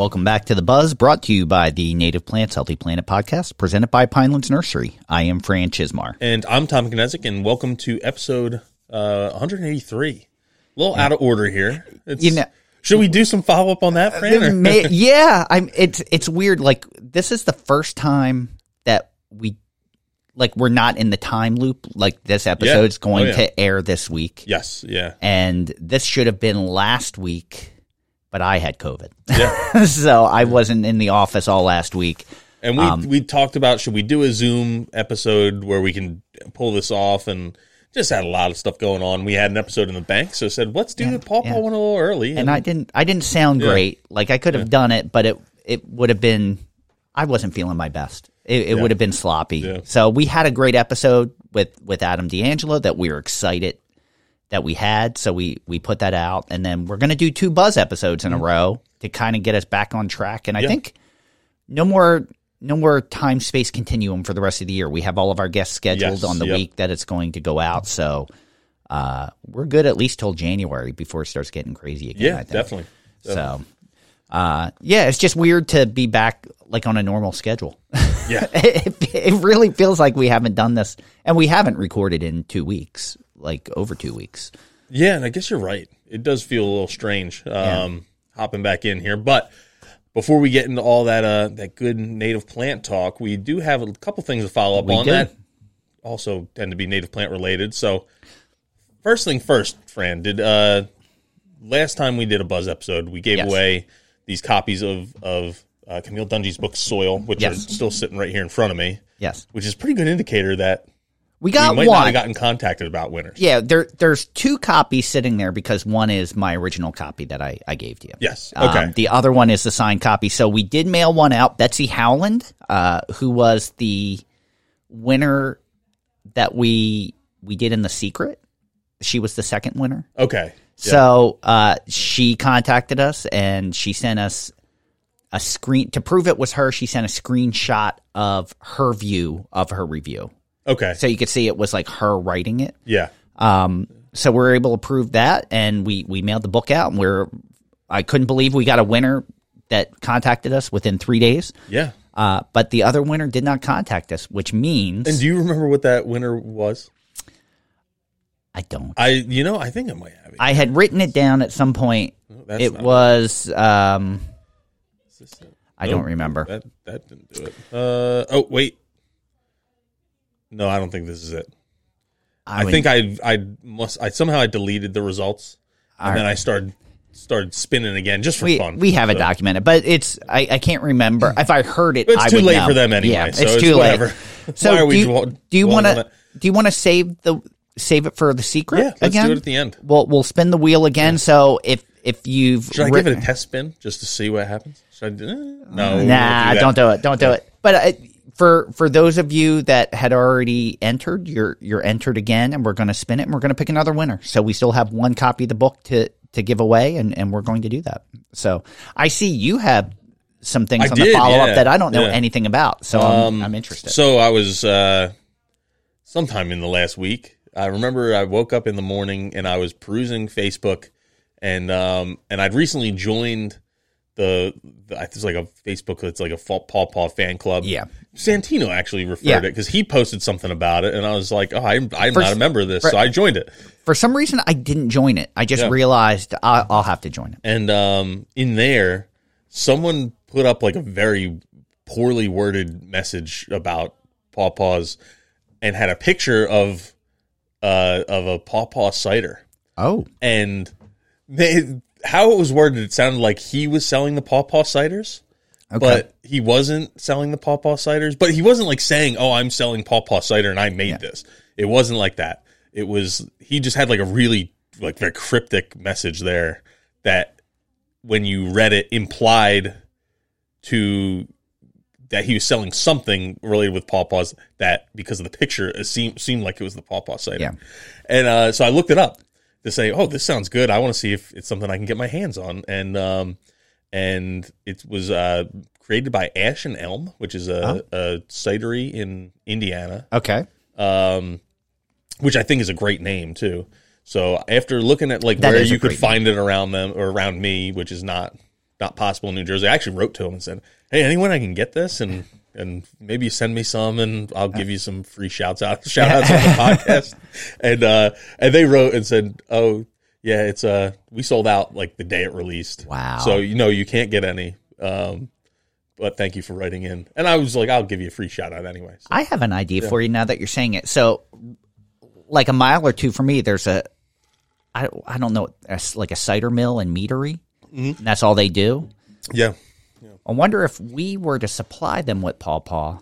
Welcome back to The Buzz, brought to you by the Native Plants Healthy Planet podcast, presented by Pinelands Nursery. I am Fran Chismar. And I'm Tom Knezick, and welcome to episode uh, 183. A little out of order here. It's, You know- should we do some follow up on that, Fran? May- yeah, I'm. It's it's weird. Like this is the first time that we, like, we're not in the time loop. Like this episode's Oh, going yeah. to air this week, yes, yeah. and this should have been last week, but I had COVID, Yeah. so I wasn't in the office all last week. And we Um, we talked about should we do a Zoom episode where we can pull this off and just had a lot of stuff going on. We had an episode in the bank, so said let's do the Paw Paw yeah. one a little early. and I didn't I didn't sound Yeah. great. Like I could have done it, but it it would have been I wasn't feeling my best. It, it Yeah. would have been sloppy. Yeah. So we had a great episode with with Adam D'Angelo that we were excited that we had. So we we put that out, and then we're gonna do two Buzz episodes in a row to kind of get us back on track. And I Mm-hmm. Yeah. think no more. No more time space continuum for the rest of the year. We have all of our guests scheduled Yes, on the yep. week that it's going to go out. So uh, we're good at least till January before it starts getting crazy again. yeah, think. definitely. So, uh, yeah, it's just weird to be back like on a normal schedule. Yeah. it, it really feels like we haven't done this, and we haven't recorded in two weeks, like over two weeks. Yeah, and I guess you're right. It does feel a little strange um, hopping back in here. But before we get into all that uh, that good native plant talk, we do have a couple things to follow up We on do. that also tend to be native plant related. So first thing first, Fran, did uh, last time we did a buzz episode, we gave Yes. away these copies of of uh, Camille Dungy's book Soil, which Yes. are still sitting right here in front of me, Yes, which is a pretty good indicator that we we got might not one. have gotten contacted about winners. yeah, there there's two copies sitting there because one is my original copy that I, I gave to you. Yes. Um, Okay. the other one is the signed copy. So we did mail one out. Betsy Howland, uh, who was the winner that we we did in the secret. She was the second winner. okay. Yeah. So uh, she contacted us and she sent us a screen to prove it was her. She sent a screenshot of her view of her review, Okay. so you could see it was like her writing it. Yeah. Um, so we're able to prove that, and we we mailed the book out, and we're I couldn't believe we got a winner that contacted us within three days. Yeah. Uh, but the other winner did not contact us, which means And do you remember what that winner was? I don't. I, you know, I think I might have it. I had written it down at some point. that's it was um, Is this it? I don't remember. That that didn't do it. Uh oh, wait. No, I don't think this is it. I, would- think I I must I somehow I deleted the results and then. I started started spinning again just for we fun. we have it documented, but it's I, I can't remember if I heard it. But it's I too would late know. for them anyway. Yeah, so it's, it's too whatever. late. So Why are do we dwell- do you want to do you want to save the save it for the secret Yeah, let's again? do it at the end. We'll we'll spin the wheel again. So if if you've Should I give it a test spin just to see what happens? Should I do, eh, no? Nah, do don't do it. Don't do it. But uh, for for those of you that had already entered, you're you're entered again, and we're going to spin it, and we're going to pick another winner. So we still have one copy of the book to to give away, and and we're going to do that. So I see you have some things I on the follow up yeah, that I don't know yeah. anything about. So I'm, I'm interested. So I was uh, sometime in the last week. I remember I woke up in the morning and I was perusing Facebook, and um, and I'd recently joined the, the it's like a Facebook. that's like a Paw Paw fan club. Yeah. Santino actually referred Yeah. it because he posted something about it, and I was like, oh, I'm, I'm For- not a member of this, for- so I joined it. For some reason, I didn't join it. I just Yeah. realized I, I'll have to join it. And um, in there, someone put up like a very poorly worded message about Paw Paws and had a picture of uh, of a Paw Paw cider. Oh, And they, how it was worded, it sounded like he was selling the Paw Paw ciders. okay. But he wasn't selling the Paw Paw ciders. But he wasn't like saying, "Oh, I'm selling Paw Paw cider and I made this." It wasn't like that. It was he just had like a really like very cryptic message there that when you read it implied to that he was selling something related with pawpaws that because of the picture it seemed seemed like it was the pawpaw cider. Yeah. And uh, so I looked it up to say, oh, this sounds good. I want to see if it's something I can get my hands on. And um, and it was uh, created by Ash and Elm, which is a, a cidery in Indiana Okay. um, which I think is a great name too. So after looking at like That where you could find it around them or around me, which is not not possible in New Jersey, I actually wrote to him and said, "Hey, anyone I can get this and and maybe send me some and I'll give you some free shouts out shout outs on the podcast." And uh and they wrote and said, "Oh, yeah, it's uh we sold out like the day it released. Wow. So you know you can't get any. Um but thank you for writing in. And I was like, I'll give you a free shout out anyway. So, I have an idea for you now that you're saying it. So, like a mile or two from me, there's a, I, I don't know, a like a cider mill and meadery. Mm-hmm. And that's all they do. yeah. I wonder if we were to supply them with pawpaw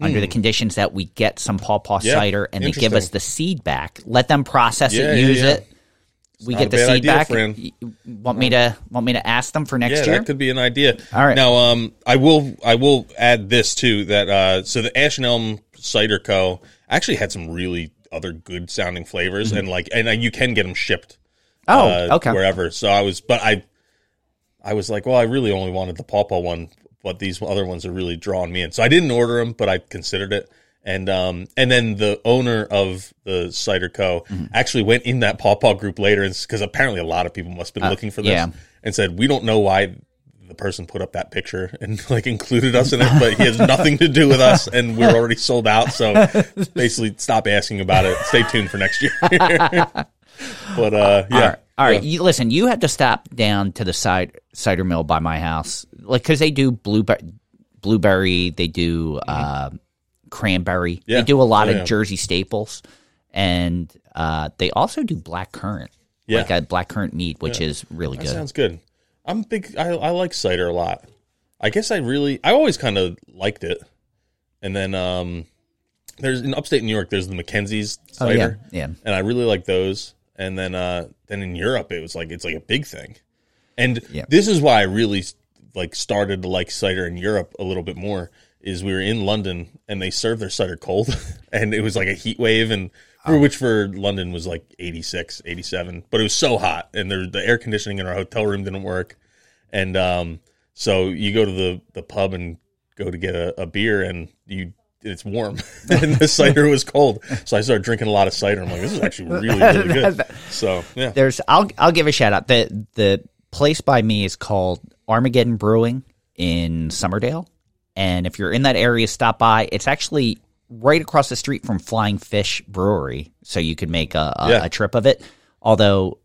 under the conditions that we get some pawpaw Hmm. Yeah, cider and they give us the seed back. Let them process Yeah, it, yeah, use yeah. it. We get the seed idea, back. You- Want me to want me to ask them for next yeah, year? that could be an idea. All right. Now, um, I will I will add this too that uh, so the Ash and Elm Cider Co. actually had some really other good sounding flavors and like and uh, you can get them shipped. Mm-hmm. oh, uh, okay. Wherever. So I was, but I, I was like, well, I really only wanted the pawpaw one, but these other ones are really drawing me in. So I didn't order them, but I considered it. And um and then the owner of the Cider Co. Mm-hmm. actually went in that pawpaw group later, and because apparently a lot of people must have been looking for this, Uh, yeah. and said we don't know why the person put up that picture and like included us in it, but he has nothing to do with us, and we're already sold out. So basically, stop asking about it. Stay tuned for next year. but uh, yeah, right. All right. Yeah. You, listen, you have to stop down to the side, cider mill by my house. Like, because they do blueberry, blueberry, they do uh, cranberry. Mm-hmm. Yeah. They do a lot Oh, of yeah. Jersey staples. And uh, they also do black currant. Like a black currant meat, which is really That good. sounds good. I'm big. I, I like cider a lot. I guess I really. I always kind of liked it. And then um, there's in upstate New York. There's the McKenzie's oh, yeah. cider, Yeah. and I really like those. And then uh, then in Europe, it was like it's like a big thing. And Yeah. this is why I really like started to like cider in Europe a little bit more. Is we were in London and they served their cider cold, and it was like a heat wave, and for which for London was like 86, 87, but it was so hot, and there, the air conditioning in our hotel room didn't work, and um, so you go to the the pub and go to get a, a beer, and you it's warm, and the cider was cold, so I started drinking a lot of cider. I'm like, this is actually really really good. So yeah, There's, I'll, I'll give a shout out. The, the place by me is called Armageddon Brewing in Somerdale. And if you're in that area, stop by. It's actually right across the street from Flying Fish Brewery, so you could make a, a, Yeah. a trip of it. Although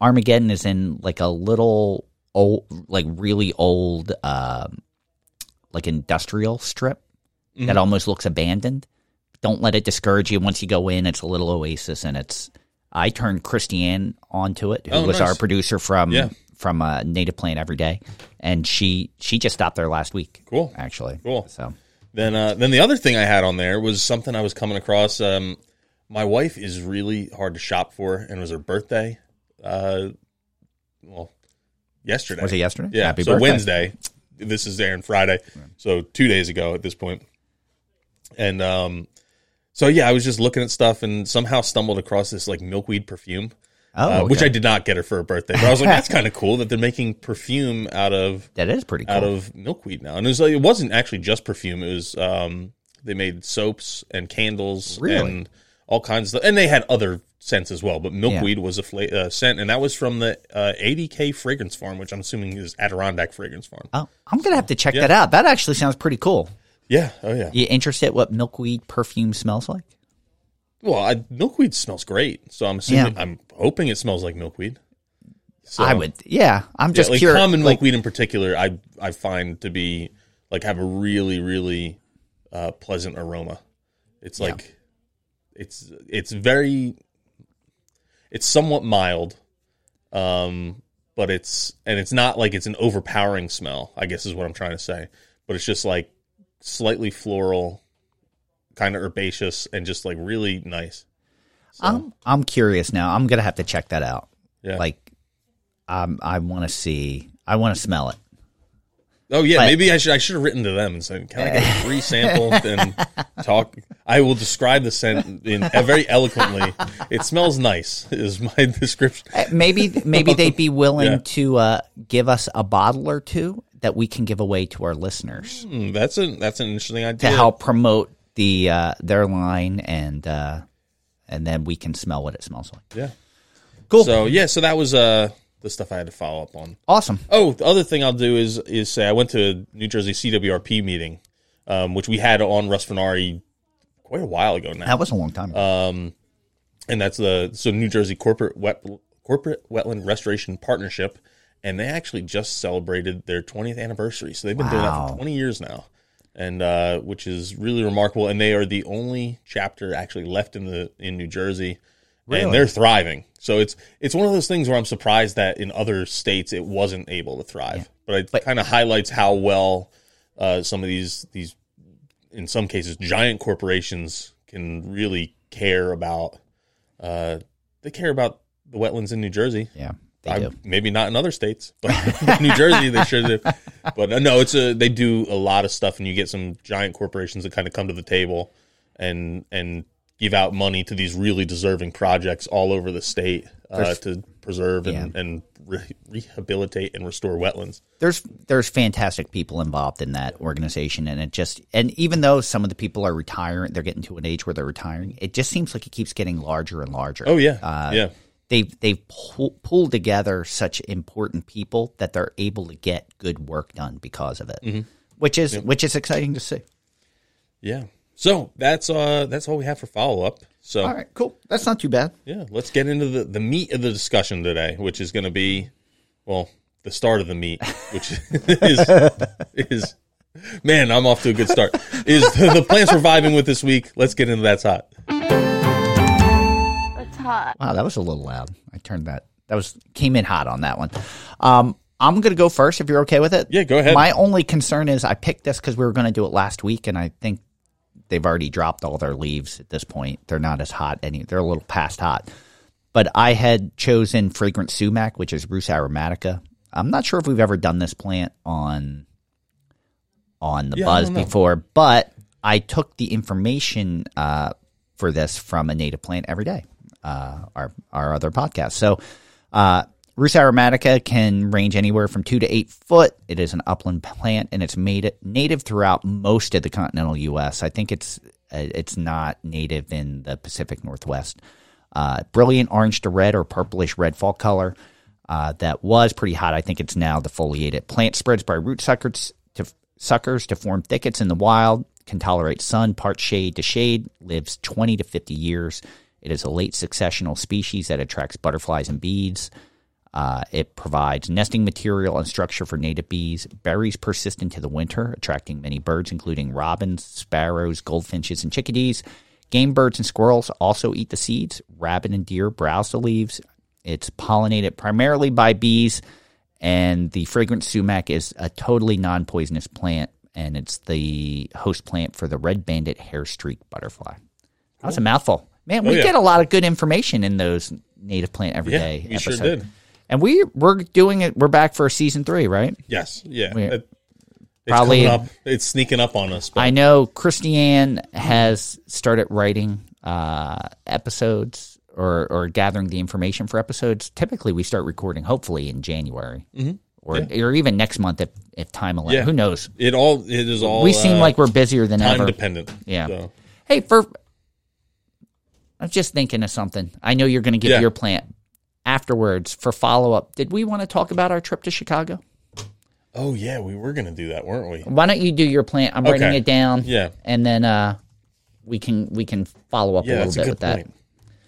Armageddon is in like a little old, like really old, um, like industrial strip Mm-hmm. that almost looks abandoned. Don't let it discourage you. Once you go in, it's a little oasis, and it's. I turned Christiane onto it, who Oh, was nice. our producer from Yeah. from uh, Native Plant Every Day, and she she just stopped there last week. Cool. actually. Cool. So Then, uh, then the other thing I had on there was something I was coming across. Um, my wife is really hard to shop for, and it was her birthday. Uh, well, yesterday was it yesterday? Yeah, Happy so birthday. Wednesday. This is airing Friday, so two days ago at this point. And um, so yeah, I was just looking at stuff and somehow stumbled across this like milkweed perfume, Oh, uh, which. I did not get her for her birthday. But I was like, that's kind of cool that they're making perfume out of that is pretty cool. out of milkweed now. And it was like it wasn't actually just perfume. It was um they made soaps and candles Really? and all kinds of stuff. And they had other scents as well, but milkweed was a fla- uh, scent and that was from the uh, ADK fragrance farm, which I'm assuming is Adirondack fragrance farm. oh, I'm gonna have to check that out. That actually sounds pretty cool. Yeah, oh yeah. You interested what milkweed perfume smells like? Well, I, milkweed smells great, so I'm assuming Yeah. I'm hoping it smells like milkweed. So, I would. Yeah, I'm yeah, just like curious. common like, milkweed in particular, I I find to be like have a really really uh, pleasant aroma. It's like it's it's very it's somewhat mild, um, but it's and it's not like it's an overpowering smell. I guess is what I'm trying to say. But it's just like slightly floral, kind of herbaceous, and just like really nice. I'm I'm curious now. I'm gonna have to check that out. Yeah. Like, um, I want to see. I want to smell it. Oh yeah, But- maybe I should I should have written to them and said, "Can I get a free sample?" and talk. I will describe the scent in uh, very eloquently. It smells nice. Is my description. Uh, maybe maybe they'd be willing Yeah. to uh, give us a bottle or two that we can give away to our listeners Hmm, that's a that's an interesting idea to help promote the uh, their line and uh, and then we can smell what it smells like. Yeah. Cool. So yeah, so that was uh the stuff I had to follow up on. Awesome. Oh, the other thing I'll do is is say I went to a New Jersey CWRP meeting, um, which we had on Russ Furnari quite a while ago now. That was a long time. ago. and that's the so New Jersey corporate wet corporate wetland restoration partnership, and they actually just celebrated their 20th anniversary. So they've been doing that for 20 years now, and uh, which is really remarkable. And they are the only chapter actually left in the in New Jersey, and they're thriving. So it's it's one of those things where I'm surprised that in other states it wasn't able to thrive, but it kind of highlights how well uh, some of these these in some cases giant corporations can really care about uh, they care about the wetlands in New Jersey. yeah, they I, do. maybe not in other states, but New Jersey they sure do. But uh, no, it's a they do a lot of stuff, and you get some giant corporations that kind of come to the table and and give out money to these really deserving projects all over the state uh, to preserve and, Yeah. and re- rehabilitate and restore wetlands. there's there's fantastic people involved in that organization and it just and even though some of the people are retiring they're getting to an age where they're retiring it just seems like it keeps getting larger and larger Oh yeah, Uh, yeah. They've they've pull, pulled together such important people that they're able to get good work done because of it Mm-hmm. which is which is exciting to see Yeah. So that's uh that's all we have for follow up. So all right cool that's not too bad yeah, let's get into the, the meat of the discussion today, which is going to be, well, the start of the meat, which is is man, I'm off to a good start. Is the, plants we're with this week? Let's get into that's hot. It's hot. Wow, that was a little loud. I turned that. That was came in hot on that one. Um, I'm going to go first if you're okay with it. Yeah, go ahead. My only concern is I picked this because we were going to do it last week, and I think they've already dropped all their leaves at this point. They're not as hot any. They're a little past hot. But I had chosen fragrant sumac, which is Rhus aromatica. I'm not sure if we've ever done this plant on on the Yeah, buzz before, but I took the information uh, for this from a native plant every day, uh, our our other podcast. So, uh, Rhus aromatica can range anywhere from two to eight foot. It is an upland plant, and it's made native throughout most of the continental U.S. I think it's uh, it's not native in the Pacific Northwest. Uh, brilliant orange to red or purplish red fall color. Uh, that was pretty hot. I think it's now defoliated. Plant spreads by root suckers to suckers to form thickets in the wild. Can tolerate sun, part shade to shade. Lives 20 to 50 years. It is a late successional species that attracts butterflies and bees. Uh, it provides nesting material and structure for native bees. Berries persist into the winter, attracting many birds, including robins, sparrows, goldfinches, and chickadees. Game birds and squirrels also eat the seeds. Rabbit and deer browse the leaves. It's pollinated primarily by bees, and the fragrant sumac is a totally non poisonous plant, and it's the host plant for the red banded hairstreak butterfly. That was a mouthful. Man, we Oh, yeah. get a lot of good information in those native plant Yeah, everyday we sure episodes. did. And we we're doing it. We're back for season three, right? Yes, yeah. We- It- it's Probably- up. It's sneaking up on us. But I know Christiane has started writing uh, episodes or or gathering the information for episodes. Typically, we start recording hopefully in January, mm-hmm. or or even next month if if time allows. Yeah. Who knows? it all it is all. we seem uh, like we're busier than time ever. dependent. Yeah. So, Hey, for I was just thinking of something. I know you're going to give Yeah. your plant afterwards for follow up. Did we want to talk about our trip to Chicago? oh yeah, we were gonna do that, weren't we? Why don't you do your plant? I'm writing it down. Yeah. and then uh, we can we can follow up Yeah, a little a bit good with that.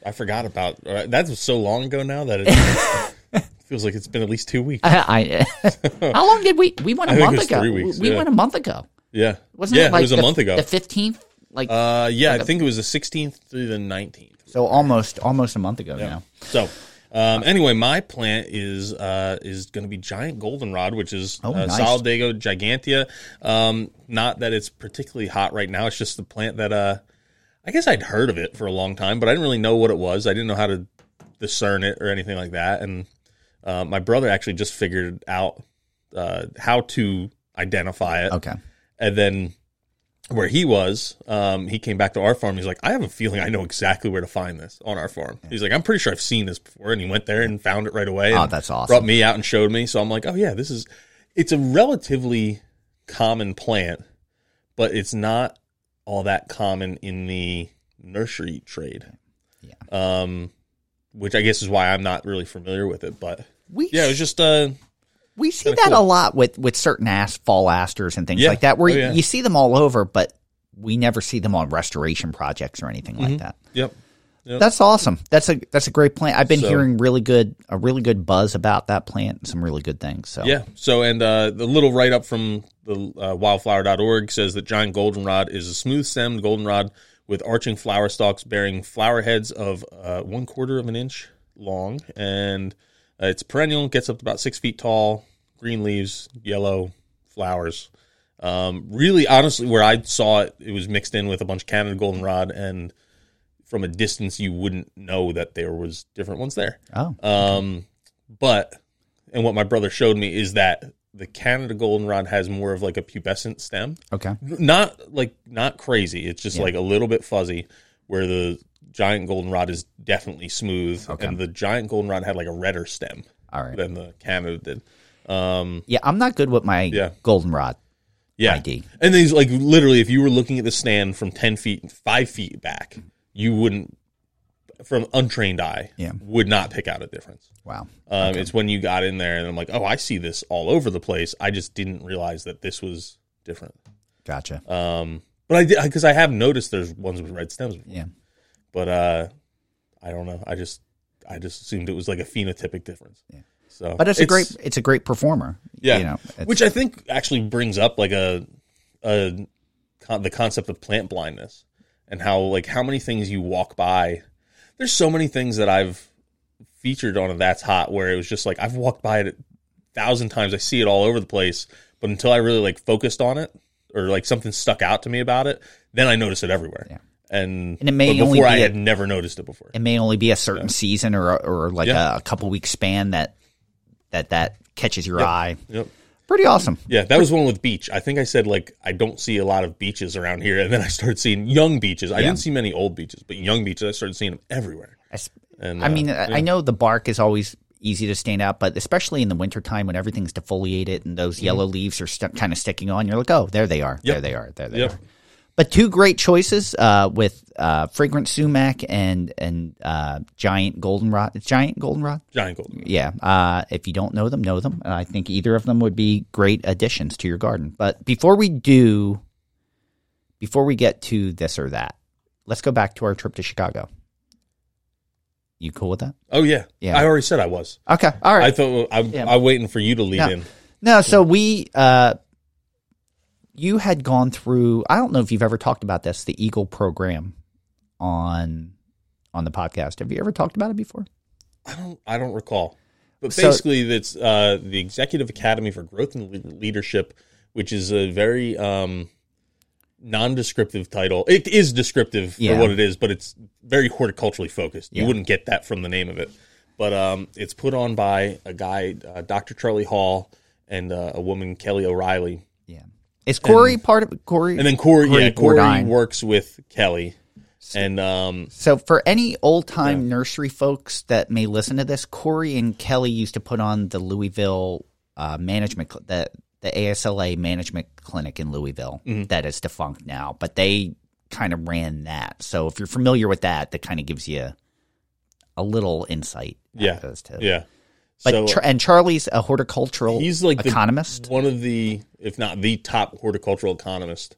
I forgot about uh, that. Was so long ago now that it feels like it's been at least two weeks. I, how long did we? We went a I month ago. weeks, we yeah. went a month ago. Yeah, Wasn't yeah, it like it was a the, month ago. The fifteenth, like uh, yeah, I think it was the 16th through the 19th. so, almost almost a month ago Yeah. now. So, um, anyway, my plant is uh, is going to be giant goldenrod, which is Oh, uh, nice. Solidago gigantea. Um, not that it's particularly hot right now. It's just the plant that uh, I guess I'd heard of it for a long time, but I didn't really know what it was. I didn't know how to discern it or anything like that. And uh, my brother actually just figured out uh, how to identify it. Okay. And then where he was, um, he came back to our farm. He's like, I have a feeling I know exactly where to find this on our farm. He's like, I'm pretty sure I've seen this before. And he went there and found it right away. Oh, and that's awesome. Brought me out and showed me. So I'm like, oh, yeah, this is, it's a relatively common plant, but it's not all that common in the nursery trade. Yeah. Um, which I guess is why I'm not really familiar with it. But We yeah, it was just, uh, we see that cool. a lot with with certain ass fall asters and things Yeah. like that, where Oh, yeah. you see them all over, but we never see them on restoration projects or anything Mm-hmm. like that. yep. Yep. That's awesome. That's a that's a great plant. I've been So- hearing really good a really good buzz about that plant. and Some really good things. So Yeah. So, and uh, the little write up from the uh, wildflower.org says that giant goldenrod is a smooth stemmed goldenrod with arching flower stalks bearing flower heads of uh, one quarter of an inch long. And uh, it's perennial, gets up to about six feet tall, green leaves, yellow flowers. Um, really, honestly, where I saw it, it was mixed in with a bunch of Canada goldenrod. And from a distance, you wouldn't know that there was different ones there. Oh, Um, but and what my brother showed me is that the Canada goldenrod has more of like a pubescent stem, okay. not like not crazy. It's just like a little bit fuzzy. Where the giant goldenrod is definitely smooth, and the giant goldenrod had like a redder stem All right. than the Canada did. Um, Yeah, I'm not good with my Yeah. goldenrod. yeah, ID. and these like literally, if you were looking at the stand from ten feet, five feet back, you wouldn't, from untrained eye, Yeah. would not pick out a difference. Wow. Um, It's when you got in there and I'm like, oh, I see this all over the place. I just didn't realize that this was different. Gotcha. Um, but I did because I have noticed there's ones with red stems. Before. yeah. But uh, I don't know. I just I just assumed it was like a phenotypic difference. Yeah. So, But it's, a great it's a great performer. yeah. You know, Which I think actually brings up like a a con- the concept of plant blindness and how like how many things you walk by. There's so many things that I've featured on a That's Hot where it was just like I've walked by it a thousand times. I see it all over the place, but until I really like focused on it or like something stuck out to me about it, then I notice it everywhere. Yeah. And, And it may but only before be I a- had never noticed it before. it may only be a certain season or or like Yeah. a, a couple weeks span that that that catches your eye. Yep. Pretty awesome. Yeah, that was one with beach. I think I said like I don't see a lot of beaches around here, and then I started seeing young beaches. I didn't see many old beaches, but young beaches I started seeing them everywhere. I s- And I uh, mean, I I know the bark is always easy to stand out, but especially in the wintertime when everything's defoliated and those yellow leaves are st- kind of sticking on, you're like, oh, there they are. There Mm-hmm. They are. There they Yep. are. But two great choices uh, with uh, fragrant sumac and and uh, giant goldenrod. Giant goldenrod. giant golden. Yeah. Uh, if you don't know them, know them. I think either of them would be great additions to your garden. But before we do, before we get to this or that, let's go back to our trip to Chicago. You cool with that? Oh yeah, Yeah. I already said I was. Okay. All right. I thought I'm, Yeah. I'm waiting for you to lead No. in. No, so we, uh, you had gone through. I don't know if you've ever talked about this, the Eagle program on on the podcast. Have you ever talked about it before? I don't. I don't recall. But So- basically, that's uh, the Executive Academy for Growth and Leadership, which is a very um, non-descriptive title. It is descriptive Yeah. for what it is, but it's very horticulturally focused. You Yeah. wouldn't get that from the name of it. But um, it's put on by a guy, uh, Dr. Charlie Hall, and uh, a woman, Kelly O'Reilly. Yeah. Is Corey part of Corey? And then Corey, yeah, Corey works with Kelly. And um, So for any old time nursery folks that may listen to this, Corey and Kelly used to put on the Louisville uh, management cl- the the ANLA management clinic in Louisville Mm-hmm. that is defunct now, but they kind of ran that. So if you're familiar with that, that kind of gives you a little insight. yeah, as to yeah. But so Char- and Charlie's a horticultural he's like the- economist. one of the, if not the top horticultural economist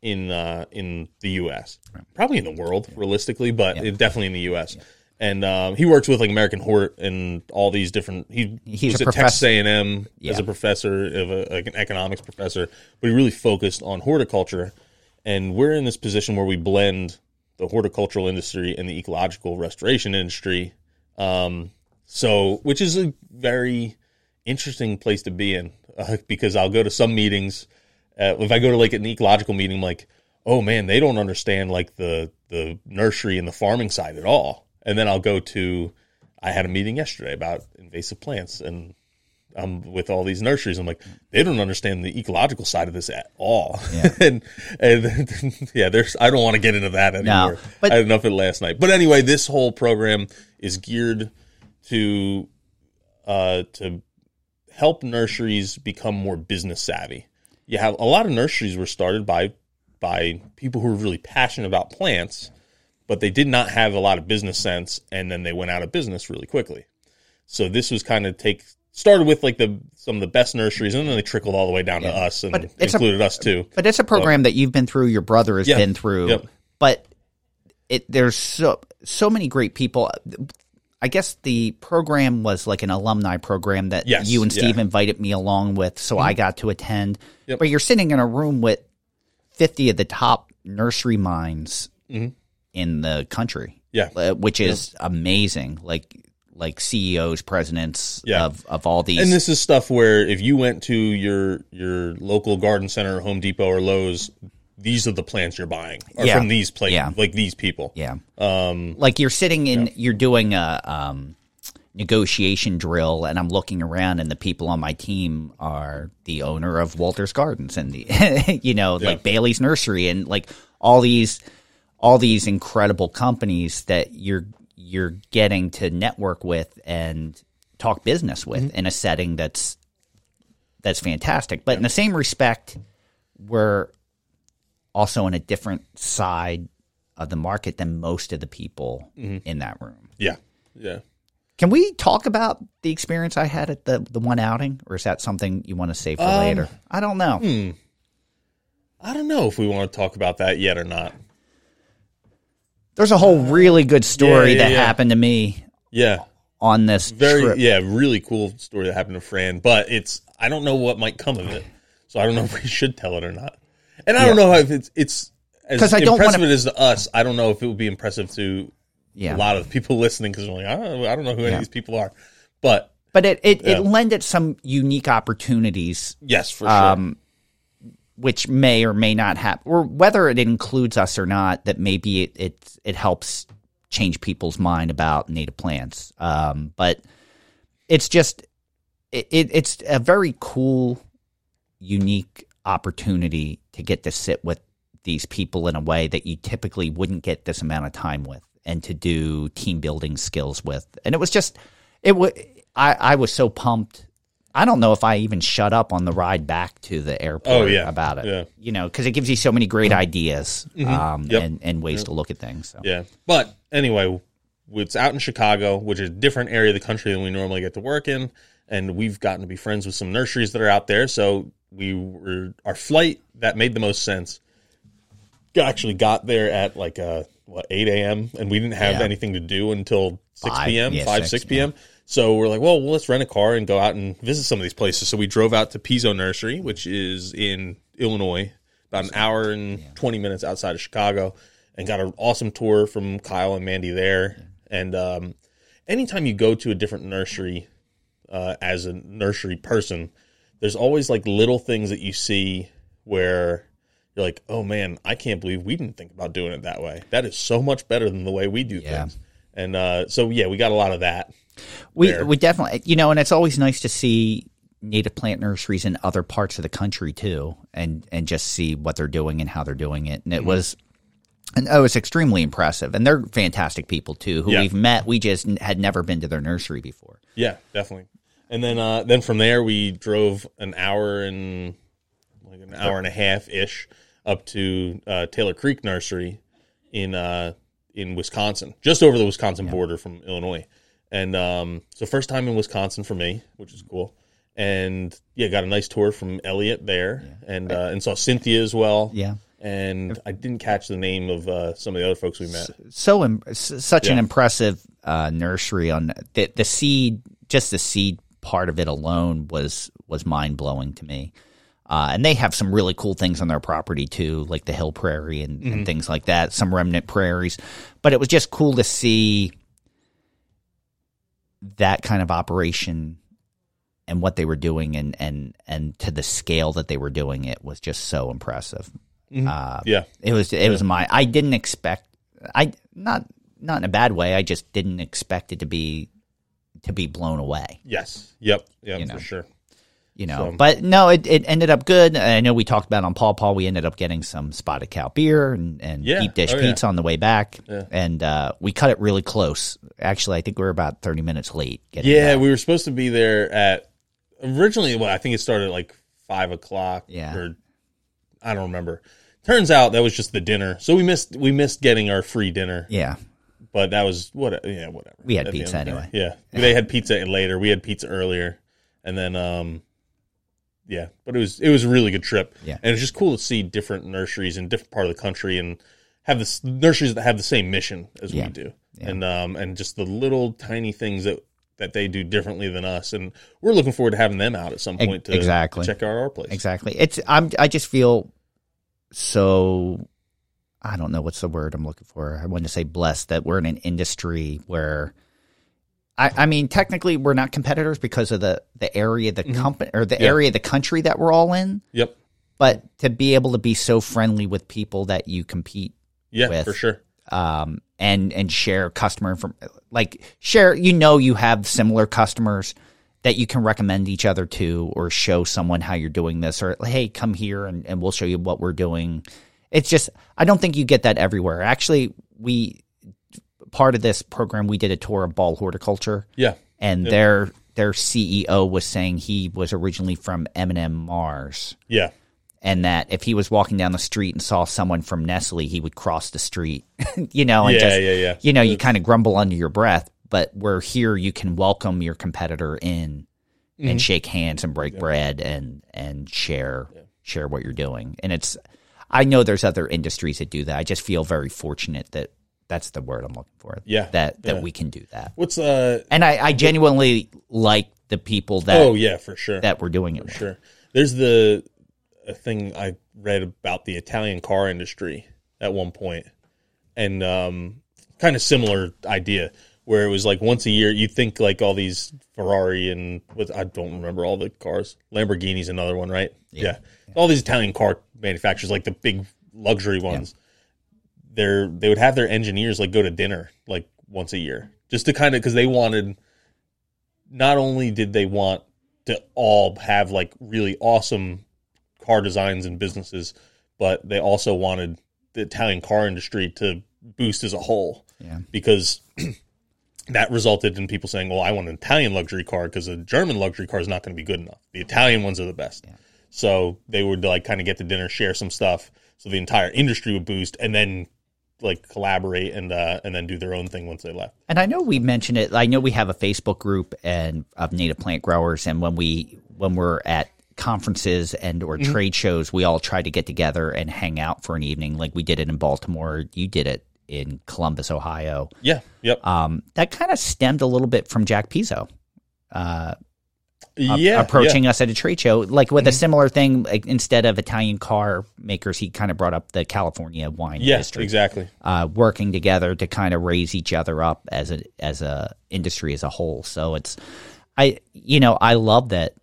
in uh, in the U.S. Probably in the world, realistically, but it- definitely in the U.S. And um, he works with like American Hort and all these different. He He's was a at Texas. A and M as a professor of a, like an economics professor, but he really focused on horticulture. And we're in this position where we blend the horticultural industry and the ecological restoration industry. Um, so, which is a very interesting place to be in uh, because I'll go to some meetings. Uh, if I go to like an ecological meeting, I'm like, oh man, they don't understand like the the nursery and the farming side at all. And then I'll go to, I had a meeting yesterday about invasive plants, and I'm with all these nurseries. I'm like, they don't understand the ecological side of this at all. and and yeah, there's I don't want to get into that anymore. but- I had enough of it last night. But anyway, this whole program is geared to uh, to help nurseries become more business savvy. You have a lot of nurseries were started by by people who were really passionate about plants, but they did not have a lot of business sense, and then they went out of business really quickly. So this was kind of take started with like the some of the best nurseries, and then they trickled all the way down to us and But it's a- included us too. But it's a program that you've been through, your brother has Yeah. been through. But it there's so so many great people. I guess the program was like an alumni program that Yes, you and yeah. Steve invited me along with, so I got to attend. Yep. But you're sitting in a room with 50 of the top nursery minds Mm-hmm. in the country. Yeah. uh, which is amazing. Like like CEOs, presidents Yeah. of of all these. And this is stuff where if you went to your your local garden center, Home Depot, or Lowe's, these are the plants you're buying are Yeah. from these places, Yeah. like these people. Yeah. Um, like you're sitting in, you're doing a um, negotiation drill, and I'm looking around, and the people on my team are the owner of Walter's Gardens and the, you know, like Bailey's Nursery, and like all these, all these incredible companies that you're you're getting to network with and talk business with in a setting that's that's fantastic. But in the same respect, we're also on a different side of the market than most of the people mm-hmm. in that room. Yeah, yeah. Can we talk about the experience I had at the the one outing, or is that something you want to save for um, later? I don't know. Hmm. I don't know if we want to talk about that yet or not. There's a whole uh, really good story yeah, that yeah. happened to me Yeah, on this very trip. yeah, really cool story that happened to Fran. But it's I don't know what might come of it, so I don't know if we should tell it or not. And I don't know if it's it's as I don't impressive wanna- it is to us. I don't know if it would be impressive to Yeah. a lot of people listening because they're like, I don't, know, I don't know who any Yeah. of these people are. But But it it, Yeah. it lended some unique opportunities yes, for sure. um, which may or may not happen, or whether it includes us or not, that maybe it it, it helps change people's mind about native plants. Um, but it's just it, it, it's a very cool, unique opportunity to get to sit with these people in a way that you typically wouldn't get this amount of time with, and to do team building skills with. And it was just it was I I was so pumped. I don't know if I even shut up on the ride back to the airport Oh, yeah. about it. Yeah. You know, because it gives you so many great ideas um, Mm-hmm. Yep. and, and ways to look at things. So. Yeah. But anyway, it's out in Chicago, which is a different area of the country than we normally get to work in. And we've gotten to be friends with some nurseries that are out there. So we were, our flight that made the most sense actually got there at like, uh, what, 8 a.m. And we didn't have Yeah. anything to do until 6 Five, p.m., yeah, 5, 6, 6 p.m. So we're like, well, let's rent a car and go out and visit some of these places. So we drove out to Pizzo Nursery, which is in Illinois, about an hour and 20 minutes outside of Chicago, and got an awesome tour from Kyle and Mandy there. And um, anytime you go to a different nursery uh, as a nursery person, there's always like little things that you see where you're like, oh man, I can't believe we didn't think about doing it that way. That is so much better than the way we do Yeah. things. And uh, so, yeah, we got a lot of that. We there. we definitely you know, and it's always nice to see native plant nurseries in other parts of the country too, and and just see what they're doing and how they're doing it. And it Mm-hmm. was. And it was extremely impressive, and they're fantastic people too. Who Yeah. we've met, we just had never been to their nursery before. Yeah, definitely. And then uh, then from there we drove an hour and like an hour and a half ish up to uh, Taylor Creek Nursery in uh, in Wisconsin, just over the Wisconsin border from Illinois. And um, so first time in Wisconsin for me, which is cool. And yeah, got a nice tour from Elliot there, and uh, and saw Cynthia as well. Yeah. And I didn't catch the name of uh, some of the other folks we met. so such an impressive uh, nursery on the the seed just the seed part of it alone was was mind blowing to me. Uh, and they have some really cool things on their property too, like the hill prairie and, and things like that. Some remnant prairies, but it was just cool to see that kind of operation and what they were doing, and and and to the scale that they were doing it was just so impressive. Uh, Yeah, it was it was my I didn't expect I not not in a bad way. I just didn't expect it to be to be blown away. Yes. Yep. Yeah, You know. for sure. you know. So- But no, it, it ended up good. I know we talked about on Paul Paw. We ended up getting some spotted cow beer and, and Yeah. deep dish Oh, yeah. pizza on the way back, Yeah. and uh, we cut it really close. Actually, I think we were about thirty minutes late. Getting Yeah, back. we were supposed to be there at originally. Well, I think it started at like five o'clock. Yeah. or I don't remember. Turns out that was just the dinner, so we missed we missed getting our free dinner. yeah, But that was what? Yeah, whatever. We had At pizza the anyway. day. Yeah, they had pizza later. We had pizza earlier, and then um, yeah. But it was it was a really good trip. Yeah. and it's just cool to see different nurseries in different part of the country and have this nurseries that have the same mission as Yeah. we do, and um, and just the little tiny things that that they do differently than us, and we're looking forward to having them out at some point to, exactly. to check out our place. exactly. It's I'm I just feel so. I don't know what's the word I'm looking for. I want to say blessed that we're in an industry where. I, I mean, technically, we're not competitors because of the, the area, the company, or the Mm-hmm. Area of the country that we're all in. Yep. but to be able to be so friendly with people that you compete Yeah, With- for sure. um, and and share customer from like share you know you have similar customers that you can recommend each other to or show someone how you're doing this or hey come here and, and we'll show you what we're doing it's just i don't think you get that everywhere actually we part of this program we did a tour of ball horticulture Yeah. and their their ceo was saying he was originally from m&m mars Yeah. and that if he was walking down the street and saw someone from Nestle, he would cross the street, you know, and Yeah, just, yeah, yeah. you know, you kind of grumble under your breath, but where here you can welcome your competitor in Mm-hmm. and shake hands and break bread and, and share, share what you're doing. And it's, I know there's other industries that do that. I just feel very fortunate that that's the word I'm looking for. Yeah, That, that yeah. we can do that. What's uh? And I, I genuinely like the people that, oh yeah, for sure. that we're doing it with. For sure. There's the a thing I read about the Italian car industry at one point, and um, kind of similar idea where it was like once a year. You think like all these Ferrari and what I don't remember all the cars. Lamborghini's another one, right? Yeah. All these Italian car manufacturers, like the big luxury ones, they're they would have their engineers like go to dinner like once a year just to kind of because they wanted not only did they want to all have like really awesome car designs and businesses, but they also wanted the Italian car industry to boost as a whole. Yeah. Because that resulted in people saying, "Well, I want an Italian luxury car because a German luxury car is not going to be good enough. The Italian ones are the best." So they would like kind of get to dinner, share some stuff, so the entire industry would boost, and then like collaborate and uh, and then do their own thing once they left. And I know we mentioned it. I know we have a Facebook group and of native plant growers, and when we when we're at conferences and or Mm-hmm. trade shows, we all try to get together and hang out for an evening. Like we did it in Baltimore. You did it in Columbus, Ohio. Yeah. Yep. Um, that kind of stemmed a little bit from Jack Pizzo uh, yeah. approaching us at a trade show, like with a similar thing. Like instead of Italian car makers, he kind of brought up the California wine Yeah. industry Exactly. uh, working together to kind of raise each other up as a as a industry as a whole. So it's I you know I love that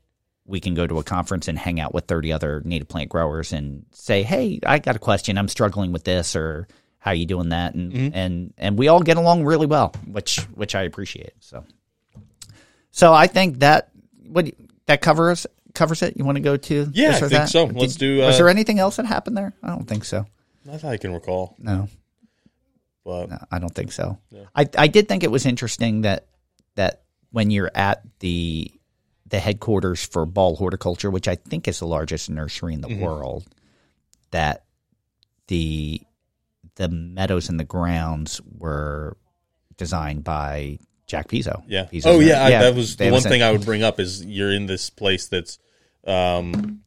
we can go to a conference and hang out with 30 other native plant growers and say, "Hey, I got a question. I'm struggling with this or how are you doing that?" And and and we all get along really well, which which I appreciate. So So I think that what that covers covers it. You want to go to Yeah, I think that? so. Let's do, Was uh, there anything else that happened there? I don't think so. Not that I can recall, No. but No, I don't think so. I I did think it was interesting that that when you're at the the headquarters for Ball Horticulture, which I think is the largest nursery in the Mm-hmm. world, that the the meadows and the grounds were designed by Jack Pizzo. yeah. Pizzo's oh yeah, I, that was the one thing I would bring up is you're in this place that's um,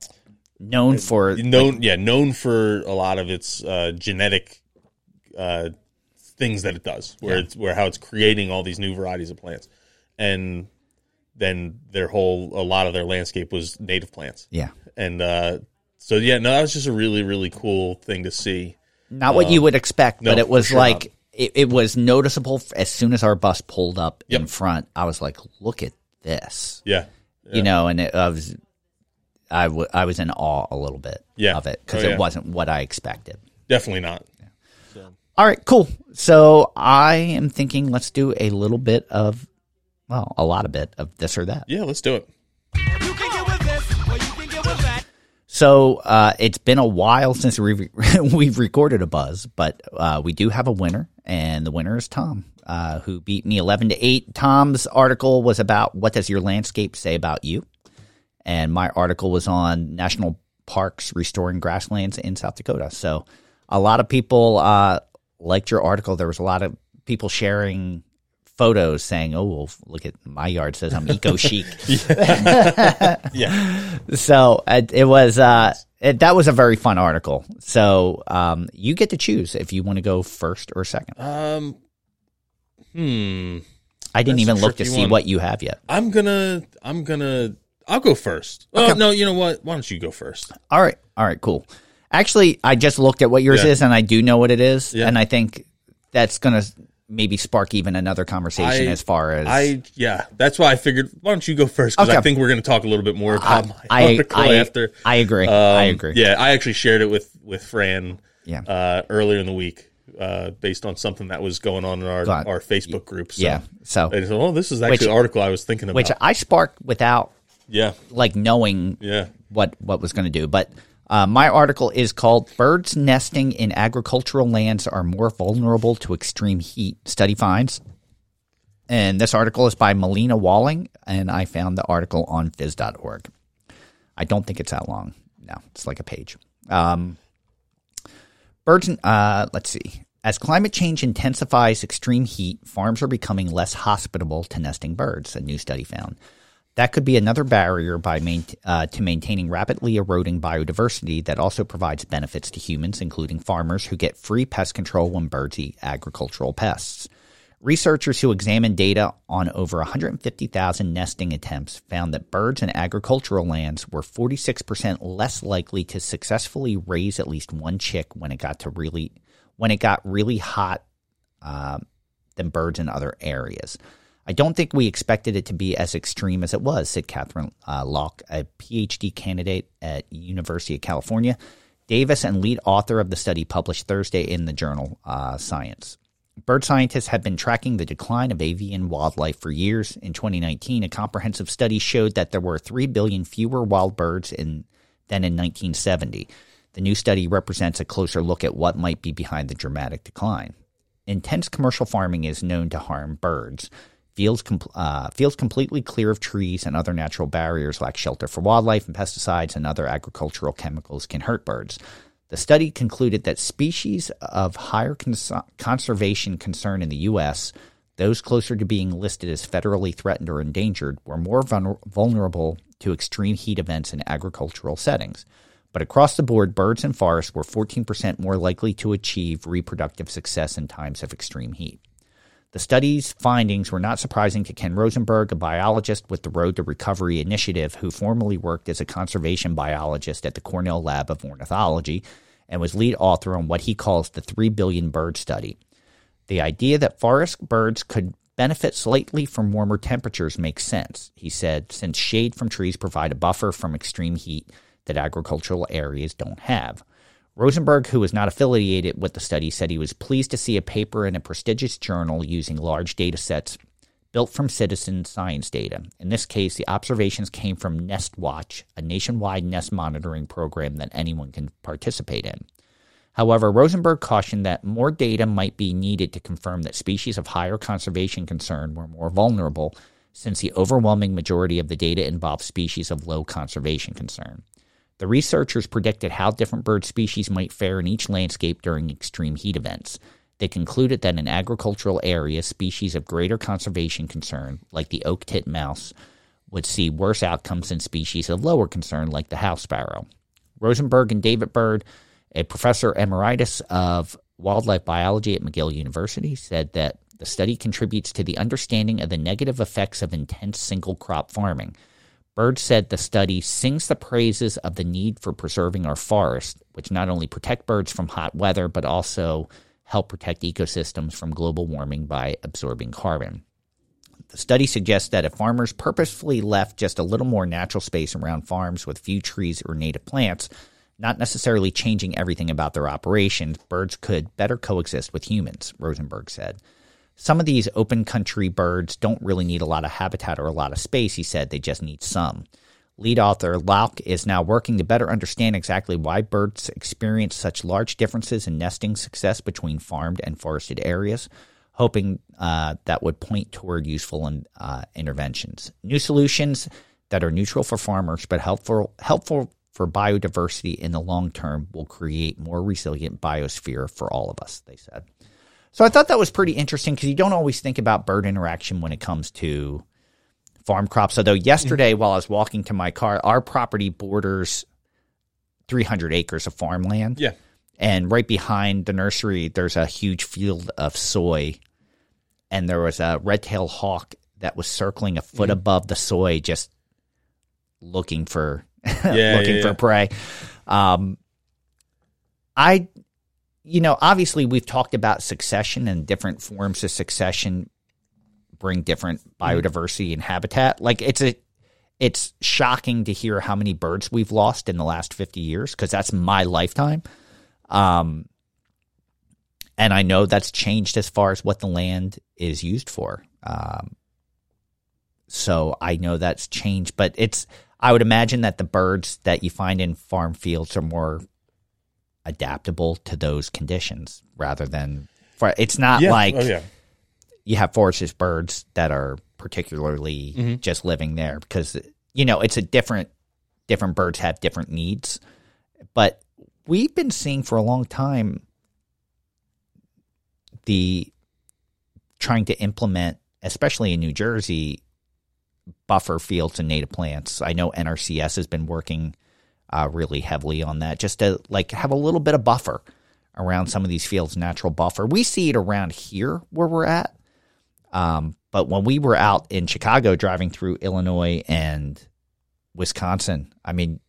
known for known, yeah, known for a lot of its uh, genetic uh, things that it does, where Yeah. it's where how it's creating all these new varieties of plants, and then their whole a lot of their landscape was native plants, yeah. and uh, so yeah, no, that was just a really really cool thing to see. Not what you would expect, Um, no, but it was sure like it, it was noticeable as soon as our bus pulled up in front. I was like, "Look at this!" Yeah, you know, and it, I was, I, w- I was in awe a little bit Yeah. of it because Oh, yeah. it wasn't what I expected. definitely not. All right, cool. So I am thinking let's do a little bit of well, a lot of bit of this or that. Yeah, let's do it. So uh, it's been a while since we've, we've recorded a buzz, but uh, we do have a winner, and the winner is Tom, uh, who beat me 11 to 8. Tom's article was about what does your landscape say about you? And my article was on national parks restoring grasslands in South Dakota. So a lot of people uh, liked your article. There was a lot of people sharing photos saying, "Oh, well, look at my yard says I'm eco chic." Yeah. so it, it was uh, it, that was a very fun article. So um, you get to choose if you want to go first or second. Um. Hmm. I didn't that's even look to see one. what you have yet. I'm gonna. I'm gonna. I'll go first. Oh no! You know what? Why don't you go first? All right, all right, cool. Actually, I just looked at what yours Yeah. is, and I do know what it is, Yeah. and I think that's gonna maybe spark even another conversation I- as far as I yeah. That's why I figured. Why don't you go first? Because I think we're gonna talk a little bit more about my I, I, after. I agree. I Um, agree. Yeah, I actually shared it with with Fran. Yeah. Uh, earlier in the week, uh, based on something that was going on in our our Facebook group. So. Yeah. So, And so, oh, this is actually Which- the article I was thinking about. which I sparked without yeah, like knowing yeah. what what was going to do. But uh, my article is called "Birds Nesting in Agricultural Lands Are More Vulnerable to Extreme Heat." Study finds, and this article is by Melina Walling, and I found the article on Phys.org. I don't think it's that long. No, it's like a page. Um, birds. Uh, let's see. As climate change intensifies extreme heat, farms are becoming less hospitable to nesting birds. A new study found. That could be another barrier by main, uh, to maintaining rapidly eroding biodiversity that also provides benefits to humans, including farmers who get free pest control when birds eat agricultural pests. Researchers who examined data on over 150,000 nesting attempts found that birds in agricultural lands were 46% less likely to successfully raise at least one chick when it got to really when it got really hot uh, than birds in other areas. I don't think we expected it to be as extreme as it was, said Katherine uh, Lauck, a PhD candidate at University of California, Davis, and lead author of the study published Thursday in the journal uh, Science. Bird scientists have been tracking the decline of avian wildlife for years. In 2019, a comprehensive study showed that there were 3 billion fewer wild birds in, than in 1970. The new study represents a closer look at what might be behind the dramatic decline. Intense commercial farming is known to harm birds. Fields, com- uh, fields completely clear of trees and other natural barriers lack shelter for wildlife, and pesticides and other agricultural chemicals can hurt birds. The study concluded that species of higher cons- conservation concern in the U.S., those closer to being listed as federally threatened or endangered, were more vulner- vulnerable to extreme heat events in agricultural settings. But across the board, birds and forests were 14% more likely to achieve reproductive success in times of extreme heat. The study's findings were not surprising to Ken Rosenberg, a biologist with the Road to Recovery Initiative, who formerly worked as a conservation biologist at the Cornell Lab of Ornithology and was lead author on what he calls the 3 billion bird study. The idea that forest birds could benefit slightly from warmer temperatures makes sense, he said, since shade from trees provide a buffer from extreme heat that agricultural areas don't have. Rosenberg, who was not affiliated with the study, said he was pleased to see a paper in a prestigious journal using large data sets built from citizen science data. In this case, the observations came from NestWatch, a nationwide nest monitoring program that anyone can participate in. However, Rosenberg cautioned that more data might be needed to confirm that species of higher conservation concern were more vulnerable, since the overwhelming majority of the data involved species of low conservation concern. The researchers predicted how different bird species might fare in each landscape during extreme heat events. They concluded that in agricultural areas, species of greater conservation concern, like the oak titmouse, would see worse outcomes than species of lower concern, like the house sparrow. Rosenberg and David Bird, a professor emeritus of wildlife biology at McGill University, said that the study contributes to the understanding of the negative effects of intense single crop farming. Bird said the study sings the praises of the need for preserving our forests, which not only protect birds from hot weather, but also help protect ecosystems from global warming by absorbing carbon. The study suggests that if farmers purposefully left just a little more natural space around farms with few trees or native plants, not necessarily changing everything about their operations, birds could better coexist with humans, Rosenberg said. Some of these open country birds don't really need a lot of habitat or a lot of space, he said. They just need some. Lead author Lauck is now working to better understand exactly why birds experience such large differences in nesting success between farmed and forested areas, hoping uh, that would point toward useful uh, interventions. New solutions that are neutral for farmers but helpful helpful for biodiversity in the long term will create more resilient biosphere for all of us, they said. So I thought that was pretty interesting because you don't always think about bird interaction when it comes to farm crops. Although yesterday, while I was walking to my car, our property borders 300 acres of farmland. Yeah. And right behind the nursery, there's a huge field of soy. And there was a red tailed hawk that was circling a foot above the soy, just looking for Yeah, looking yeah, for prey. Um, I, you know, obviously we've talked about succession and different forms of succession bring different Mm-hmm. biodiversity and habitat. Like it's a, it's shocking to hear how many birds we've lost in the last 50 years because that's my lifetime. Um, and I know that's changed as far as what the land is used for. Um, so I know that's changed, but it's I would imagine that the birds that you find in farm fields are more adaptable to those conditions rather than for it's not Yeah. like oh yeah. you have forested birds that are particularly Mm-hmm. just living there because you know it's a different different birds have different needs but we've been seeing for a long time the trying to implement especially in New Jersey buffer fields and native plants I know NRCS has been working uh, really heavily on that just to like have a little bit of buffer around some of these fields natural buffer we see it around here where we're at um, but when we were out in Chicago driving through Illinois and Wisconsin, I mean,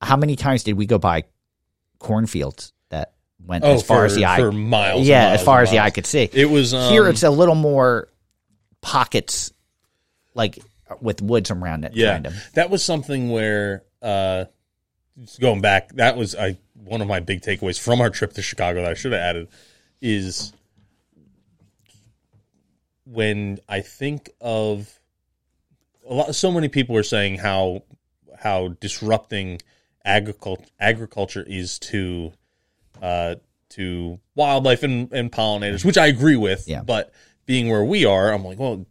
how many times did we go by cornfields that went Oh, as far for, as the eye? for miles. yeah, miles as far as the eye could see. It was um, Here, it's a little more pockets, like with woods around it. Yeah, kind of. that was something where uh, just going back. That was I one of my big takeaways from our trip to Chicago that I should have added is when I think of a lot. So many people are saying how how disrupting agriculture agriculture is to uh, to wildlife and, and pollinators, which I agree with. Yeah. But being where we are, I'm like, well,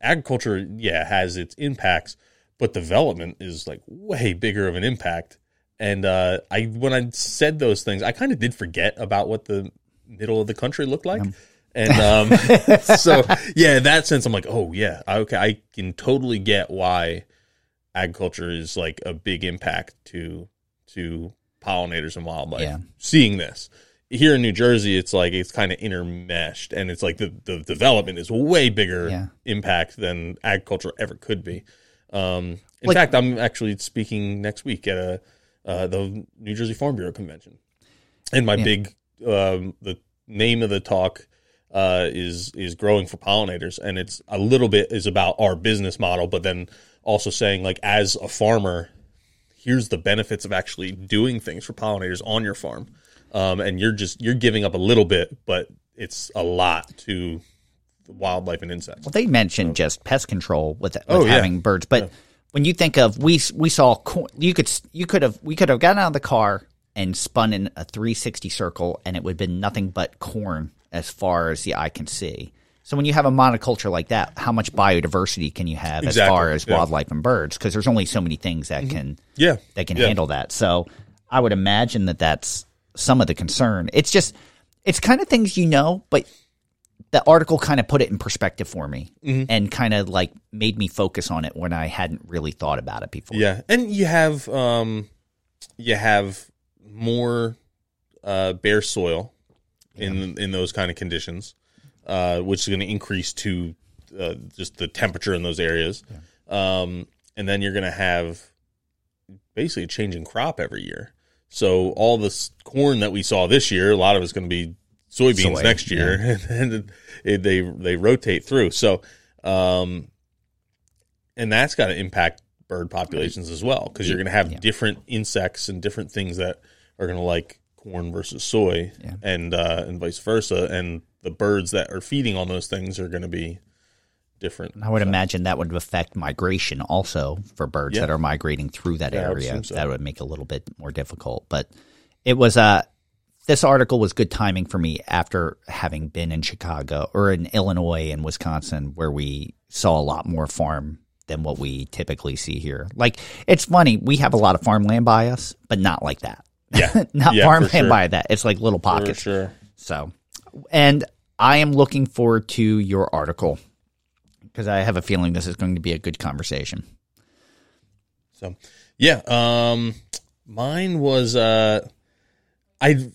agriculture, yeah, has its impacts, but development is like way bigger of an impact. And uh, I, when I said those things, I kind of did forget about what the middle of the country looked like. And um, so, yeah, in that sense, I'm like, oh yeah, okay, I can totally get why agriculture is like a big impact to to pollinators and wildlife. Yeah. Seeing this here in New Jersey, it's like it's kind of intermeshed, and it's like the the development is way bigger Yeah. impact than agriculture ever could be. Um, in Like- fact, I'm actually speaking next week at a uh, the New Jersey Farm Bureau convention, and my Yeah. big um, the name of the talk uh, is is growing for pollinators, and it's a little bit is about our business model, but then also saying like as a farmer, here's the benefits of actually doing things for pollinators on your farm, um, and you're just you're giving up a little bit, but it's a lot to wildlife and insects. Well, they mentioned just pest control with, with Oh, yeah. having birds, but when you think of we we saw corn, you could you could have we could have gotten out of the car and spun in a 360 circle, and it would have been nothing but corn as far as the eye can see. So when you have a monoculture like that, how much biodiversity can you have as far as yeah. Mm-hmm. wildlife and birds? Because there's only so many things that can Yeah, that can Yeah. handle that. So I would imagine that that's some of the concern. It's just it's kind of things you know, but the article kind of put it in perspective for me Mm-hmm. and kind of like made me focus on it when I hadn't really thought about it before. Yeah, and you have um, you have more uh, bare soil in in those kind of conditions, uh, which is going to increase to uh, just the temperature in those areas, um, and then you're going to have basically a changing crop every year. So all this corn that we saw this year, a lot of it's going to be soybeans Soy, next year, and it, they they rotate through. So, um, and that's got to impact bird populations as well because you're going to have Yeah. different insects and different things that are going to like corn versus soy, Yeah. and uh, and vice versa, and the birds that are feeding on those things are going to be different. I would imagine that would affect migration also for birds Yeah. that are migrating through that Yeah, would area. so. That would make it a little bit more difficult. But it was Uh, this article was good timing for me after having been in Chicago or in Illinois and Wisconsin, where we saw a lot more farm than what we typically see here. Like it's funny, we have a lot of farmland by us, but not like that. Yeah, not Yeah, farmland sure. by that. It's like little for pockets. sure. So, and I am looking forward to your article because I have a feeling this is going to be a good conversation. So yeah, um, mine was uh, I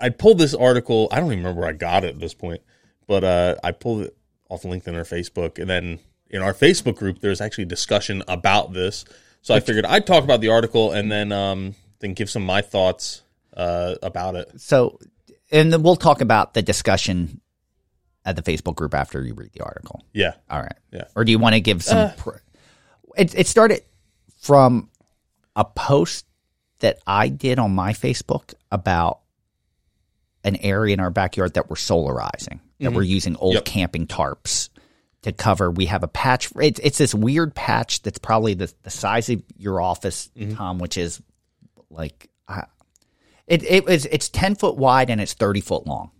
I pulled this article. I don't even remember where I got it at this point, but uh, I pulled it off LinkedIn or Facebook, and then in our Facebook group, there's actually discussion about this. So I figured I'd talk about the article and then um, then give some of my thoughts uh, about it. So, and then we'll talk about the discussion at the Facebook group after you read the article. Yeah, All right. Yeah. Or do you want to give some? Uh. pr- it it started from a post that I did on my Facebook about an area in our backyard that we're solarizing, that we're using old Mm-hmm. Yep. camping tarps to cover. We have a patch. It's, it's this weird patch that's probably the, the size of your office, Mm-hmm. Tom, which is like uh, it it was it's ten foot wide and it's thirty foot long.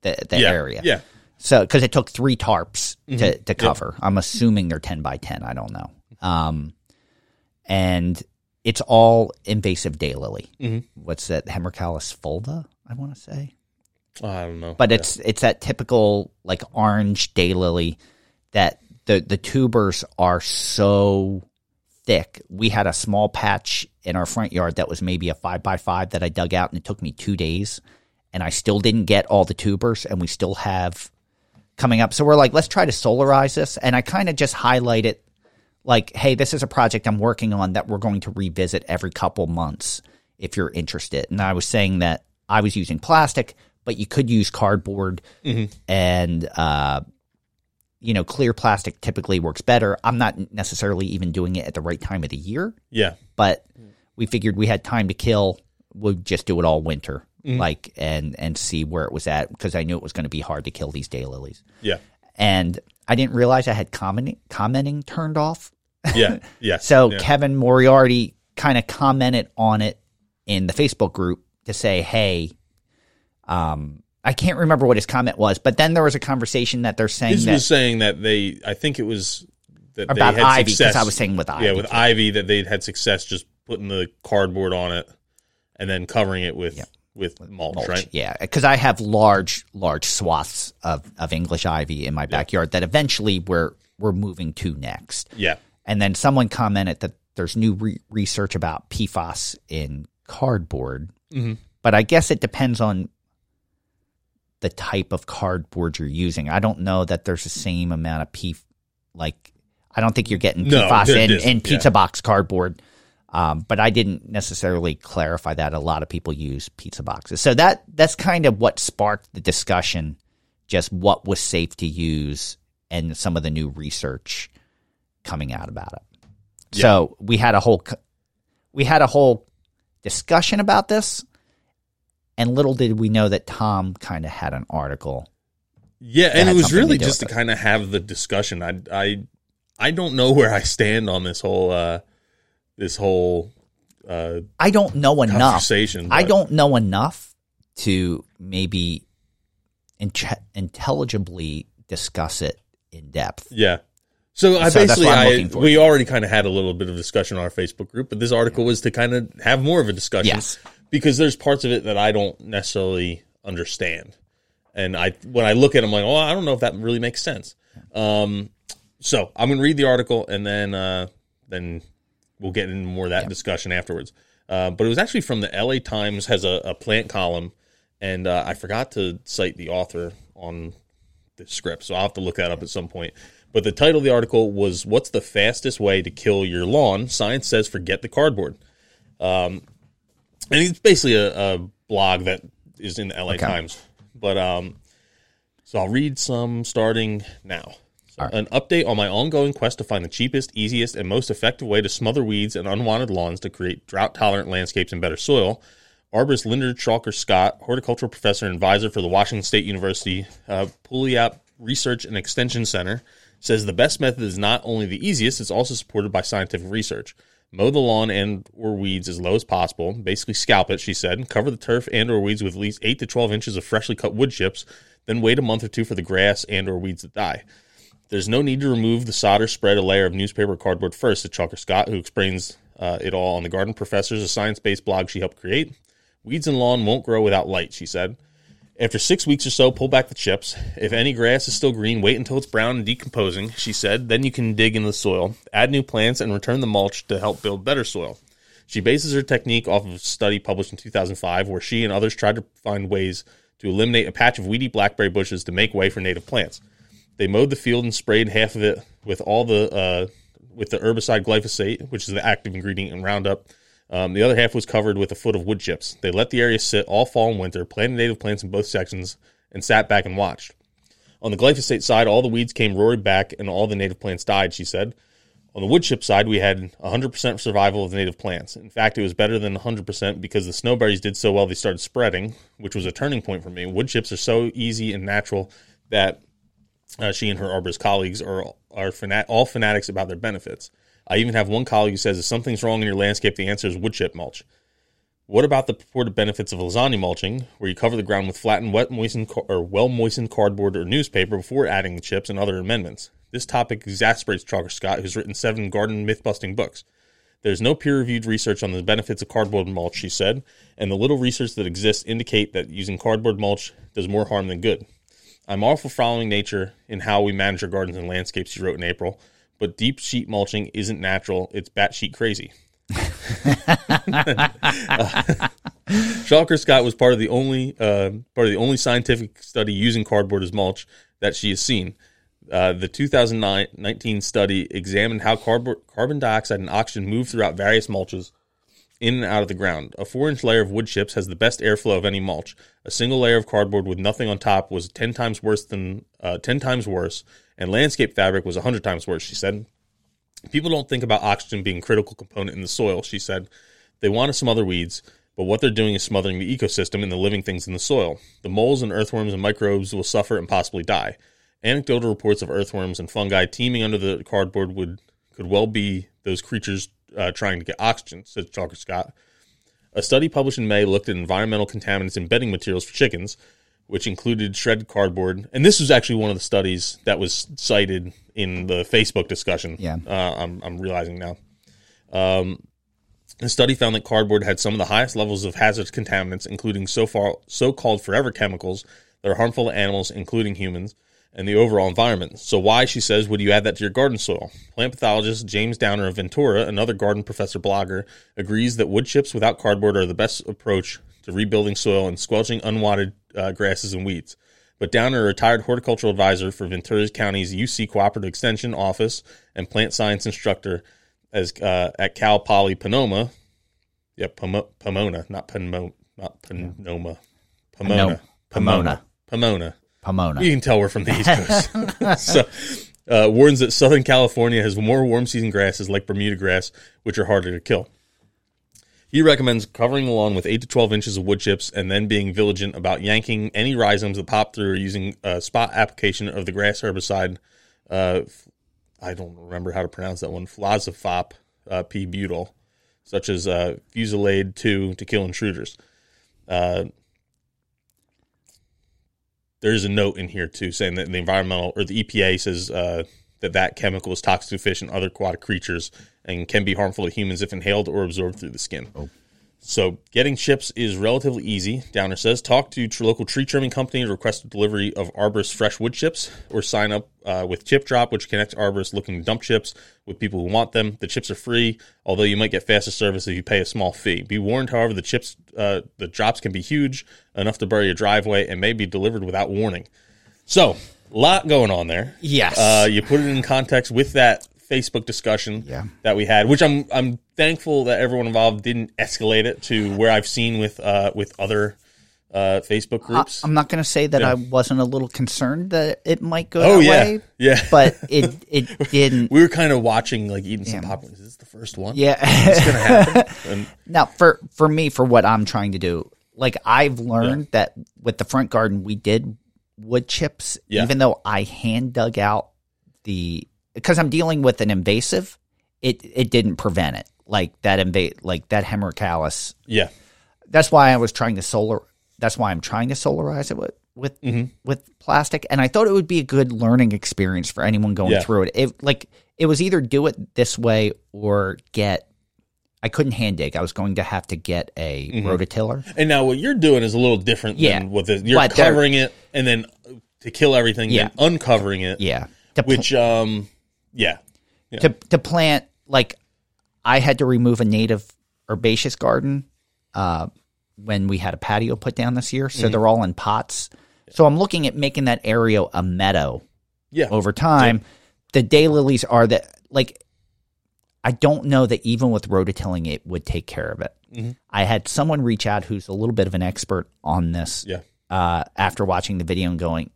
The the yeah, area. Yeah, So, because it took three tarps Mm-hmm. to, to cover. I'm assuming they're 10 by 10. I don't know. Um, and it's all invasive daylily. Mm-hmm. What's that? Hemerocallis fulva, I want to say. I don't know, But it's it's that typical like orange daylily that the the tubers are so thick. We had a small patch in our front yard that was maybe a five by five that I dug out, and it took me two days, and I still didn't get all the tubers, and we still have coming up. So we're like, let's try to solarize this, and I kind of just highlight it like, hey, this is a project I'm working on that we're going to revisit every couple months if you're interested. And I was saying that I was using plastic, but you could use cardboard and uh, you know, clear plastic typically works better. I'm not necessarily even doing it at the right time of the year, yeah, but we figured we had time to kill. We'd just do it all winter, like and and see where it was at because I knew it was going to be hard to kill these daylilies. yeah, And I didn't realize I had commenting commenting turned off. yeah, yeah. So yeah. Kevin Moriarty kind of commented on it in the Facebook group to say, "Hey, um, I can't remember what his comment was, but then there was a conversation that they're saying His that was saying that they, I think it was that about they had Ivy success. because I was saying with Ivy, yeah, with Ivy that they'd had success just putting the cardboard on it and then covering it with with mulch, mulch. right? Yeah, because I have large, large swaths of, of English ivy in my backyard that eventually we're we're moving to next. Yeah, And then someone commented that there's new re- research about PFAS in cardboard, Mm-hmm. but I guess it depends on the type of cardboard you're using. I don't know that there's the same amount of P, like I don't think you're getting PFAS in, in pizza yeah. box cardboard. Um, but I didn't necessarily clarify that. A lot of people use pizza boxes, so that that's kind of what sparked the discussion. Just what was safe to use, and some of the new research coming out about it. So we had a whole we had a whole discussion about this, and little did we know that Tom kind of had an article. yeah, and it was something to really just to kind of have the discussion. I I I don't know where I stand on this whole uh this whole uh I don't know enough. conversation. I don't know enough to maybe inte- intelligibly discuss it in depth. Yeah. So I So basically, I, we already kind of had a little bit of discussion on our Facebook group, but this article was to kind of have more of a discussion. Yes. Because there's parts of it that I don't necessarily understand, and I when I look at, it, I'm like, oh, I don't know if that really makes sense. Um, so I'm gonna read the article and then uh, then we'll get into more of that discussion afterwards. Uh, but it was actually from the LA Times has a, a plant column, and uh, I forgot to cite the author on the script, so I'll have to look that up at some point. But the title of the article was "What's the fastest way to kill your lawn?" Science says forget the cardboard. Um, and it's basically a, a blog that is in the LA Times. But um, so I'll read some starting now. So, An update on my ongoing quest to find the cheapest, easiest, and most effective way to smother weeds and unwanted lawns to create drought tolerant landscapes and better soil. Arborist Linda Chalker Scott, horticultural professor and advisor for the Washington State University uh, Puyallup Research and Extension Center, says the best method is not only the easiest, it's also supported by scientific research. Mow the lawn and or weeds as low as possible. Basically, scalp it, she said. Cover the turf and or weeds with at least 8 to 12 inches of freshly cut wood chips. Then wait a month or two for the grass and or weeds to die. There's no need to remove the solder, spread a layer of newspaper or cardboard first, said Chalker Scott, who explains uh, it all on the Garden Professors, a science based blog she helped create. Weeds and lawn won't grow without light, she said. After six weeks or so, pull back the chips. If any grass is still green, wait until it's brown and decomposing, she said. Then you can dig into the soil, add new plants, and return the mulch to help build better soil. She bases her technique off of a study published in 2005 where she and others tried to find ways to eliminate a patch of weedy blackberry bushes to make way for native plants. They mowed the field and sprayed half of it with all the uh, with the herbicide glyphosate, which is the active ingredient in Roundup. Um, the other half was covered with a foot of wood chips. They let the area sit all fall and winter, planted native plants in both sections, and sat back and watched. On the glyphosate side, all the weeds came roaring back and all the native plants died, she said. On the wood chip side, we had 100% survival of the native plants. In fact, it was better than 100% because the snowberries did so well they started spreading, which was a turning point for me. Wood chips are so easy and natural that uh, she and her arborist colleagues are, are fanat- all fanatics about their benefits. I even have one colleague who says if something's wrong in your landscape, the answer is wood chip mulch. What about the purported benefits of lasagna mulching, where you cover the ground with flattened, wet, moistened, or well moistened cardboard or newspaper before adding the chips and other amendments? This topic exasperates Chalker Scott, who's written seven garden myth busting books. There's no peer reviewed research on the benefits of cardboard mulch, she said, and the little research that exists indicate that using cardboard mulch does more harm than good. I'm all for following nature in how we manage our gardens and landscapes, she wrote in April, but deep sheet mulching isn't natural, it's batshit crazy. Chalker Scott was part of the only uh, part of the only scientific study using cardboard as mulch that she has seen. Uh, the 2019 study examined how cardboard, carbon dioxide and oxygen move throughout various mulches in and out of the ground. A four inch layer of wood chips has the best airflow of any mulch. A single layer of cardboard with nothing on top was 10 times worse than uh, 10 times worse, and landscape fabric was 100 times worse, she said. People don't think about oxygen being a critical component in the soil, she said. They want to smother weeds, but what they're doing is smothering the ecosystem and the living things in the soil. The moles and earthworms and microbes will suffer and possibly die. Anecdotal reports of earthworms and fungi teeming under the cardboard would could well be those creatures uh, trying to get oxygen, said Chalker Scott. A study published in May looked at environmental contaminants in bedding materials for chickens, which included shredded cardboard. And this was actually one of the studies that was cited in the Facebook discussion. Yeah. Uh, I'm, I'm realizing now. Um, the study found that cardboard had some of the highest levels of hazardous contaminants, including so far so-called forever chemicals that are harmful to animals, including humans, and the overall environment. So why, she says, would you add that to your garden soil? Plant pathologist James Downer of Ventura, another garden professor blogger, agrees that wood chips without cardboard are the best approach to rebuilding soil and squelching unwanted uh, grasses and weeds. But Downer, a retired horticultural advisor for Ventura County's UC Cooperative Extension Office and plant science instructor as uh, at Cal Poly Pomona, yeah, Pomo- Pomona, not Pomo, not Pomona, Pomona, Pomona. Pomona. Pomona. You can tell we're from the East Coast. so, uh, warns that Southern California has more warm season grasses like Bermuda grass, which are harder to kill. He recommends covering the lawn with 8 to 12 inches of wood chips and then being vigilant about yanking any rhizomes that pop through using a spot application of the grass herbicide. Uh, I don't remember how to pronounce that one. Fluazifop uh, P. butyl, such as uh, Fusilade 2 to kill intruders. Uh, there's a note in here too saying that the environmental or the EPA says uh, that that chemical is toxic to fish and other aquatic creatures and can be harmful to humans if inhaled or absorbed through the skin. So getting chips is relatively easy. Downer says talk to your local tree trimming company to request a delivery of Arborist fresh wood chips, or sign up uh, with Chip Drop, which connects arborists looking to dump chips with people who want them. The chips are free, although you might get faster service if you pay a small fee. Be warned, however, the chips, uh, the drops can be huge, enough to bury your driveway, and may be delivered without warning. So, lot going on there. Yes. Uh, you put it in context with that Facebook discussion Yeah. that we had, which I'm I'm thankful that everyone involved didn't escalate it to where I've seen with uh, with other uh, Facebook groups. I'm not going to say that Yeah. I wasn't a little concerned that it might go oh that yeah, way, yeah. but it it didn't. we were kind of watching, like eating some Yeah. popcorn. Is this the first one? Yeah. it's gonna happen. And Now, for for me, for what I'm trying to do, like I've learned that with the front garden, we did wood chips, Yeah. even though I hand dug out the because I'm dealing with an invasive, it it didn't prevent it. Like that inva- like that hemerocallis. yeah, That's why I was trying to solar. That's why I'm trying to solarize it with with Mm-hmm. with plastic, and I thought it would be a good learning experience for anyone going Yeah. through it. It like it was either do it this way or get. I couldn't hand dig. I was going to have to get a Mm-hmm. rototiller. and now what you're doing is a little different Yeah. than what the, you're But covering it and then to kill everything, Yeah. then uncovering it. Yeah, to, pl- Which, um, yeah, to to plant like I had to remove a native herbaceous garden uh, when we had a patio put down this year, so they're all in pots. So I'm looking at making that area a meadow yeah, over time. The daylilies are that like I don't know that even with rototilling it would take care of it. Mm-hmm. I had someone reach out who's a little bit of an expert on this. yeah, uh, after watching the video and going,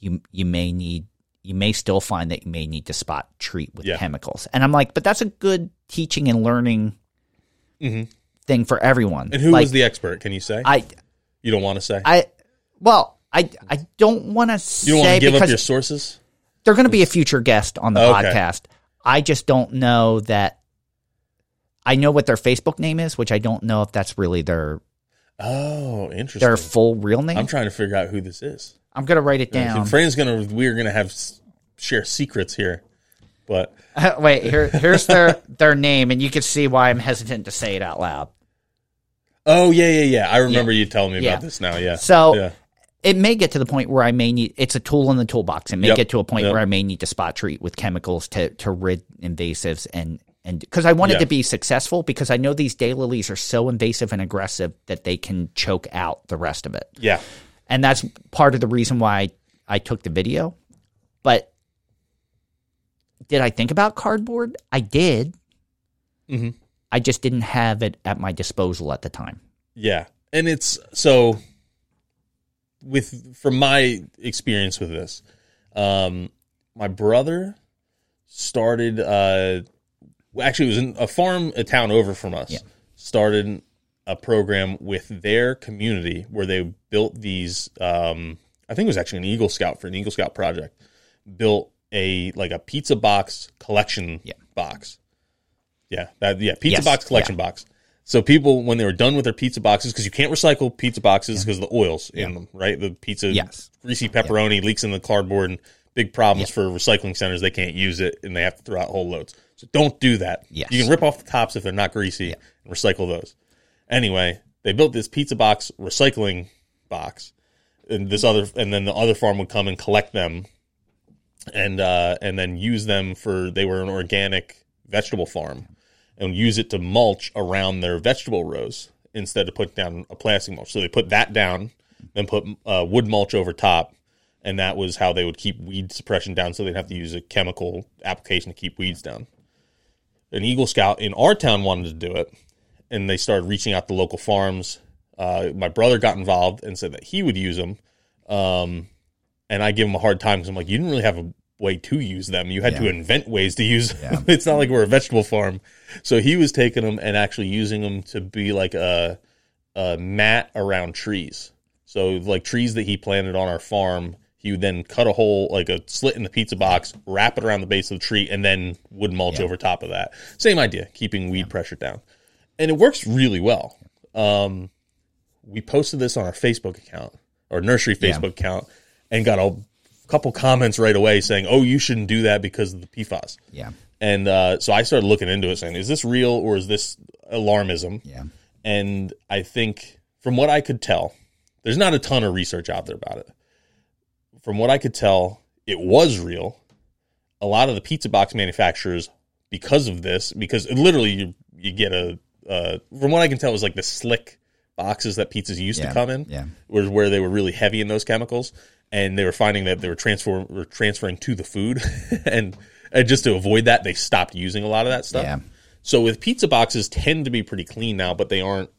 you you may need you may still find that you may need to spot treat with Yeah. chemicals. And I'm like, but that's a good teaching and learning thing for everyone. Mm-hmm. And who like, was the expert? Can you say? I you don't want to say. I well I I don't want to you don't want say to give up because your sources. they're going to be a future guest on the Okay. podcast. I just don't know that. I know what their Facebook name is, which I don't know if that's really their Oh, interesting. their full real name. I'm trying to figure out who this is. I'm going to write it down. Fran's gonna. We're gonna have share secrets here, but Wait, here, here's their their name, and you can see why I'm hesitant to say it out loud. oh yeah, yeah, yeah. I remember you telling me Yeah. about this now. Yeah. So yeah, it may get to the point where I may need. It's a tool in the toolbox. It may Yep. get to a point Yep. where I may need to spot treat with chemicals to to rid invasives and and because I wanted Yeah. to be successful because I know these daylilies are so invasive and aggressive that they can choke out the rest of it, yeah, and that's part of the reason why I, I took the video. But did I think about cardboard? I did. Mhm. I just didn't have it at my disposal at the time. yeah. And it's so with from my experience with this, um, my brother started. Uh, actually, it was in a farm, a town over from us. Yeah. Started a program with their community where they built these. Um, I think it was actually an Eagle Scout for an Eagle Scout project. Built a like a pizza box collection Yeah. box. Yeah, that yeah pizza Yes, box collection box. So people, when they were done with their pizza boxes, because you can't recycle pizza boxes because of the oils in them, right? The pizza, Yes. greasy pepperoni leaks in the cardboard, and big problems for recycling centers. They can't use it, and they have to throw out whole loads. So don't do that. Yes. You can rip off the tops if they're not greasy and recycle those. Anyway, they built this pizza box recycling box, and this other, and then the other farm would come and collect them, and uh, and then use them for. They were an organic vegetable farm, and use it to mulch around their vegetable rows instead of putting down a plastic mulch. So they put that down, then put uh, wood mulch over top, and that was how they would keep weed suppression down. So they'd have to use a chemical application to keep weeds down. An Eagle Scout in our town wanted to do it, and they started reaching out to local farms. Uh, my brother got involved and said that he would use them, um, and I give him a hard time because I'm like, you didn't really have a way to use them. You had to invent ways to use them. it's not like we're a vegetable farm. So he was taking them and actually using them to be like a, a mat around trees. So like trees that he planted on our farm, he would then cut a hole, like a slit in the pizza box, wrap it around the base of the tree, and then wood mulch over top of that. Same idea, keeping weed pressure down. And it works really well. Um, we posted this on our Facebook account, our nursery Facebook account, and got a couple comments right away saying, "Oh, you shouldn't do that because of the PFAS." Yeah. And uh, so I started looking into it, saying, "Is this real or is this alarmism?" Yeah. And I think, from what I could tell, there's not a ton of research out there about it. From what I could tell, it was real. A lot of the pizza box manufacturers, because of this, because literally you you get a, uh, from what I can tell, it was like the slick boxes that pizzas used Yeah. to come in, Yeah. was where they were really heavy in those chemicals, and they were finding that they were transfer were transferring to the food, and, and just to avoid that, they stopped using a lot of that stuff. Yeah. So with pizza boxes tend to be pretty clean now, but they aren't.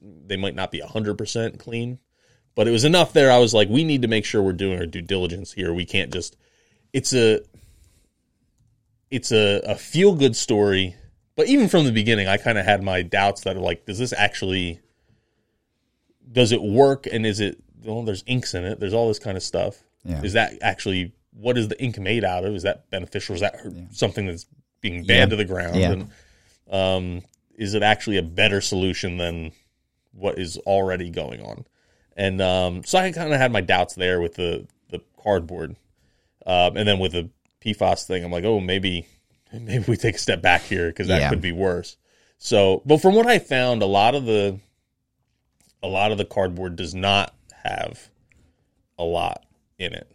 They might not be hundred percent clean. but it was enough there. I was like, we need to make sure we're doing our due diligence here. We can't just. It's a. It's a, a feel good story, but even from the beginning, I kind of had my doubts that like, does this actually? Does it work? And is it? Well, there's inks in it. There's all this kind of stuff. Yeah. Is that actually what is the ink made out of? Is that beneficial? Is that something that's being banned to the ground? Yeah. And um, is it actually a better solution than what is already going on? And um, so I kind of had my doubts there with the the cardboard, um, and then with the PFAS thing, I'm like, oh, maybe maybe we take a step back here because that Yeah. could be worse. So, but from what I found, a lot of the a lot of the cardboard does not have a lot in it,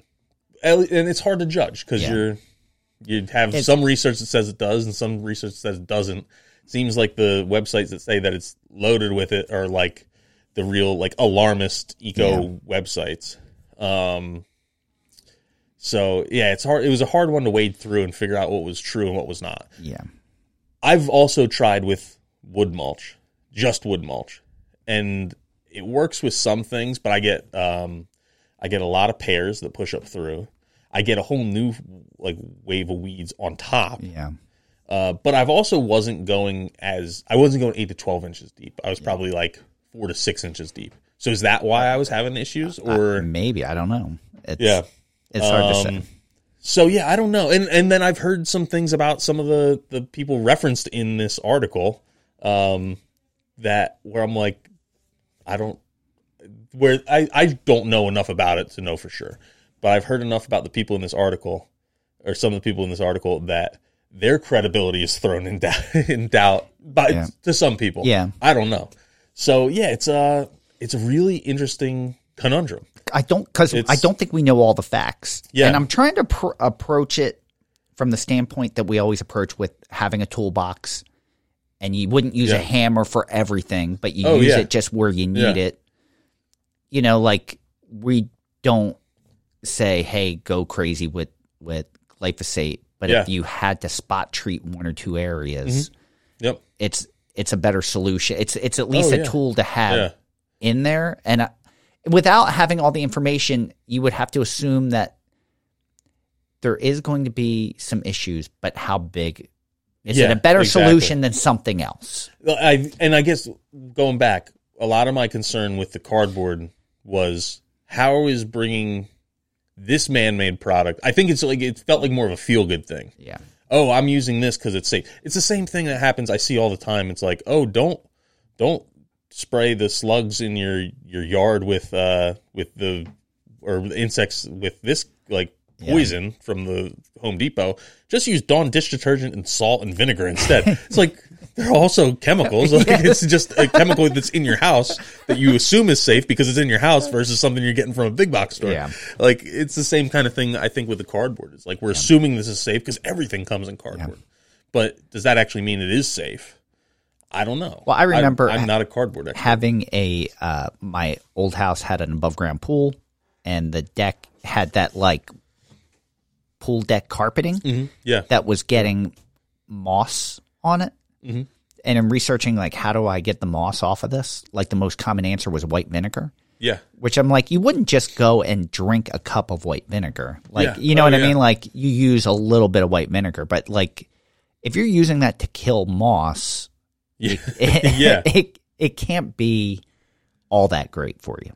and it's hard to judge because Yeah. you're you have It's- some research that says it does and some research that says it doesn't. Seems like the websites that say that it's loaded with it are like the real like alarmist eco websites. Um, so yeah, it's hard. It was a hard one to wade through and figure out what was true and what was not. Yeah. I've also tried with wood mulch, just wood mulch, and it works with some things, but I get um, I get a lot of pears that push up through. I get a whole new like wave of weeds on top. Yeah. Uh, but I've also wasn't going as I wasn't going eight to twelve inches deep. I was probably like four to six inches deep. So is that why I was having issues, or Maybe I don't know. It's, yeah? It's hard to say. Um, So yeah, I don't know. And and then I've heard some things about some of the the people referenced in this article um that where I'm like I don't where I I don't know enough about it to know for sure. But I've heard enough about the people in this article or some of the people in this article that their credibility is thrown in doubt in doubt by Yeah. to some people. Yeah. I don't know. So yeah, it's a it's a really interesting conundrum. I don't because I don't think we know all the facts. Yeah. and I'm trying to pr- approach it from the standpoint that we always approach with having a toolbox, and you wouldn't use a hammer for everything, but you Oh, use yeah. it just where you need Yeah. it. You know, like we don't say, "Hey, go crazy with with glyphosate," but if Yeah. Mm-hmm. you had to spot treat one or two areas, Yep. it's it's a better solution. It's it's at least Oh, a yeah. tool to have Yeah. in there, and uh, without having all the information, you would have to assume that there is going to be some issues. But how big? Is it a better exactly. solution than something else? I and I guess going back, a lot of my concern with the cardboard was how is bringing this man-made product. I think it's like it felt like more of a feel-good thing. Yeah, Oh, I'm using this because it's safe. It's the same thing that happens. I see all the time. It's like, oh, don't don't spray the slugs in your your yard with uh with the or insects with this like poison from the Home Depot. Just use Dawn dish detergent and salt and vinegar instead. it's like they're also chemicals. Like it's just a chemical that's in your house that you assume is safe because it's in your house versus something you're getting from a big box store. Yeah. Like it's the same kind of thing I think with the cardboard. It's like we're assuming this is safe because everything comes in cardboard. But does that actually mean it is safe? I don't know. Well, I remember I'm, not a cardboard expert. having a uh, my old house had an above ground pool, and the deck had that like pool deck carpeting. Yeah. that was getting moss on it. Mm-hmm. And in researching, like, how do I get the moss off of this? Like, the most common answer was white vinegar, Yeah. which I'm like, you wouldn't just go and drink a cup of white vinegar. Like, Yeah. you know Oh, what I mean? Like, you use a little bit of white vinegar, but like, if you're using that to kill moss, Yeah. it, Yeah. it, it can't be all that great for you.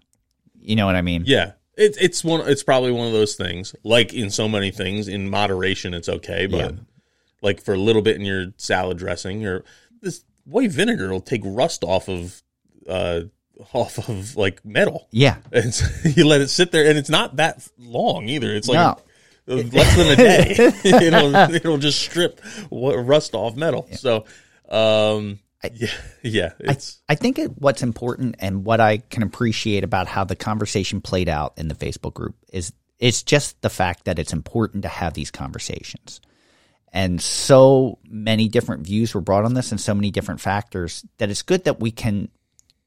You know what I mean? Yeah. It, it's one. It's probably one of those things. Like in so many things, in moderation, it's okay. But Yeah. like for a little bit in your salad dressing, or this white vinegar will take rust off of, uh, off of like metal. Yeah. And so you let it sit there, and it's not that long either. It's like No. less than a day. it'll it'll just strip what rust off metal. So, um, yeah, yeah, it's I think it, what's important and what I can appreciate about how the conversation played out in the Facebook group is it's just the fact that it's important to have these conversations. And so many different views were brought on this and so many different factors that it's good that we can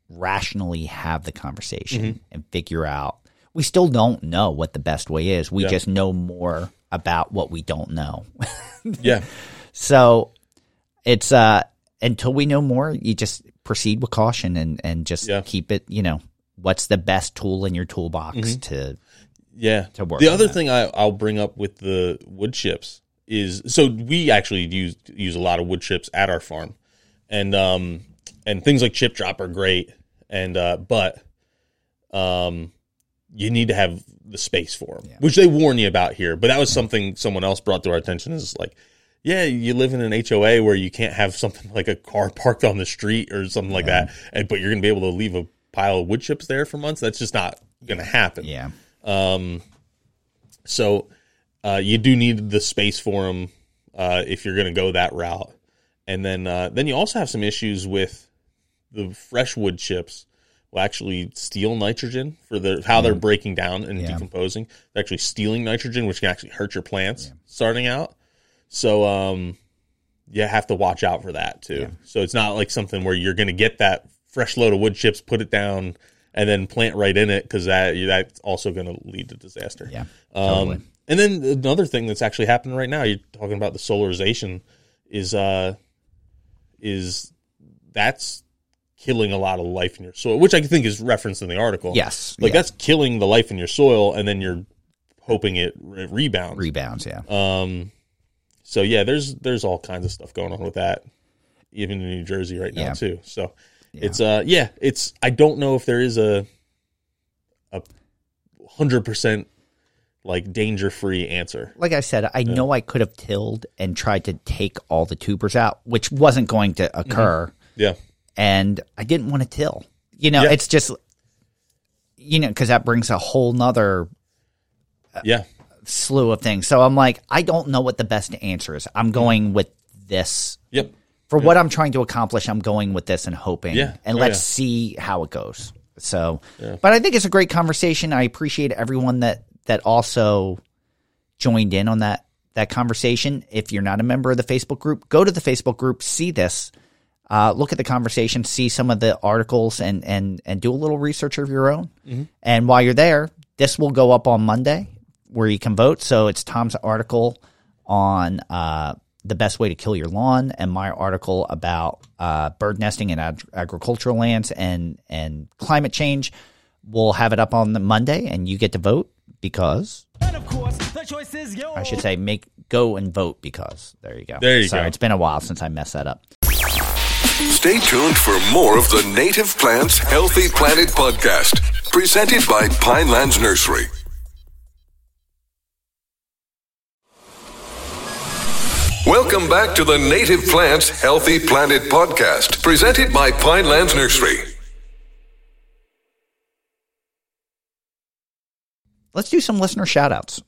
rationally have the conversation Mm-hmm. and figure out. We still don't know what the best way is. We Yeah. just know more about what we don't know. yeah, So it's uh until we know more, you just proceed with caution and and just Yeah. keep it, you know, what's the best tool in your toolbox to Yeah. to work the other thing I, I'll bring up with the wood chips is so we actually use use a lot of wood chips at our farm, and um and things like chip drop are great, and uh but um you need to have the space for them, which they warn you about here. But that was something someone else brought to our attention is like. Yeah, you live in an HOA where you can't have something like a car parked on the street or something like that, and but you're going to be able to leave a pile of wood chips there for months. That's just not going to happen. yeah Um, So uh, you do need the space for them uh, if you're going to go that route. And then uh, then you also have some issues with the fresh wood chips will actually steal nitrogen for the how they're breaking down and Yeah. decomposing. They're actually stealing nitrogen, which can actually hurt your plants starting out. So um, you have to watch out for that too. So it's not like something where you're going to get that fresh load of wood chips, put it down, and then plant right in it because that that's also going to lead to disaster. yeah Um, and then another thing that's actually happening right now, you're talking about the solarization, is uh, is that's killing a lot of life in your soil, which I think is referenced in the article. Yes, like yeah. that's killing the life in your soil, and then you're hoping it re- rebounds. rebounds yeah um, so yeah, there's there's all kinds of stuff going on with that, even in New Jersey right now Yeah. too. So it's uh yeah, it's I don't know if there is a a hundred percent like danger free answer. like I said, I know I could have tilled and tried to take all the tubers out, which wasn't going to Mm-hmm. occur, Yeah, and I didn't want to till. You know, Yeah. it's just you know because that brings a whole nother yeah, slew of things. So I'm like, I don't know what the best answer is. I'm going with this yep, for what I'm trying to accomplish. I'm going with this and hoping, Yeah. and Oh, let's yeah. see how it goes. So, but I think it's a great conversation. I appreciate everyone that that also joined in on that that conversation. If you're not a member of the Facebook group, go to the Facebook group, see this, uh, look at the conversation, see some of the articles, and and and do a little research of your own. And while you're there, this will go up on Monday where you can vote. So it's Tom's article on uh, the best way to kill your lawn, and my article about uh, bird nesting in ag- agricultural lands and and climate change. We'll have it up on the Monday, and you get to vote because And of course, the choice is yours. I should say make go and vote because there you go. There you Sorry, go. it's been a while since I messed that up. Stay tuned for more of the Native Plants Healthy Planet podcast, presented by Pinelands Nursery. Welcome back to the Native Plants Healthy Planet podcast, presented by Pinelands Nursery. Let's do some listener shout outs.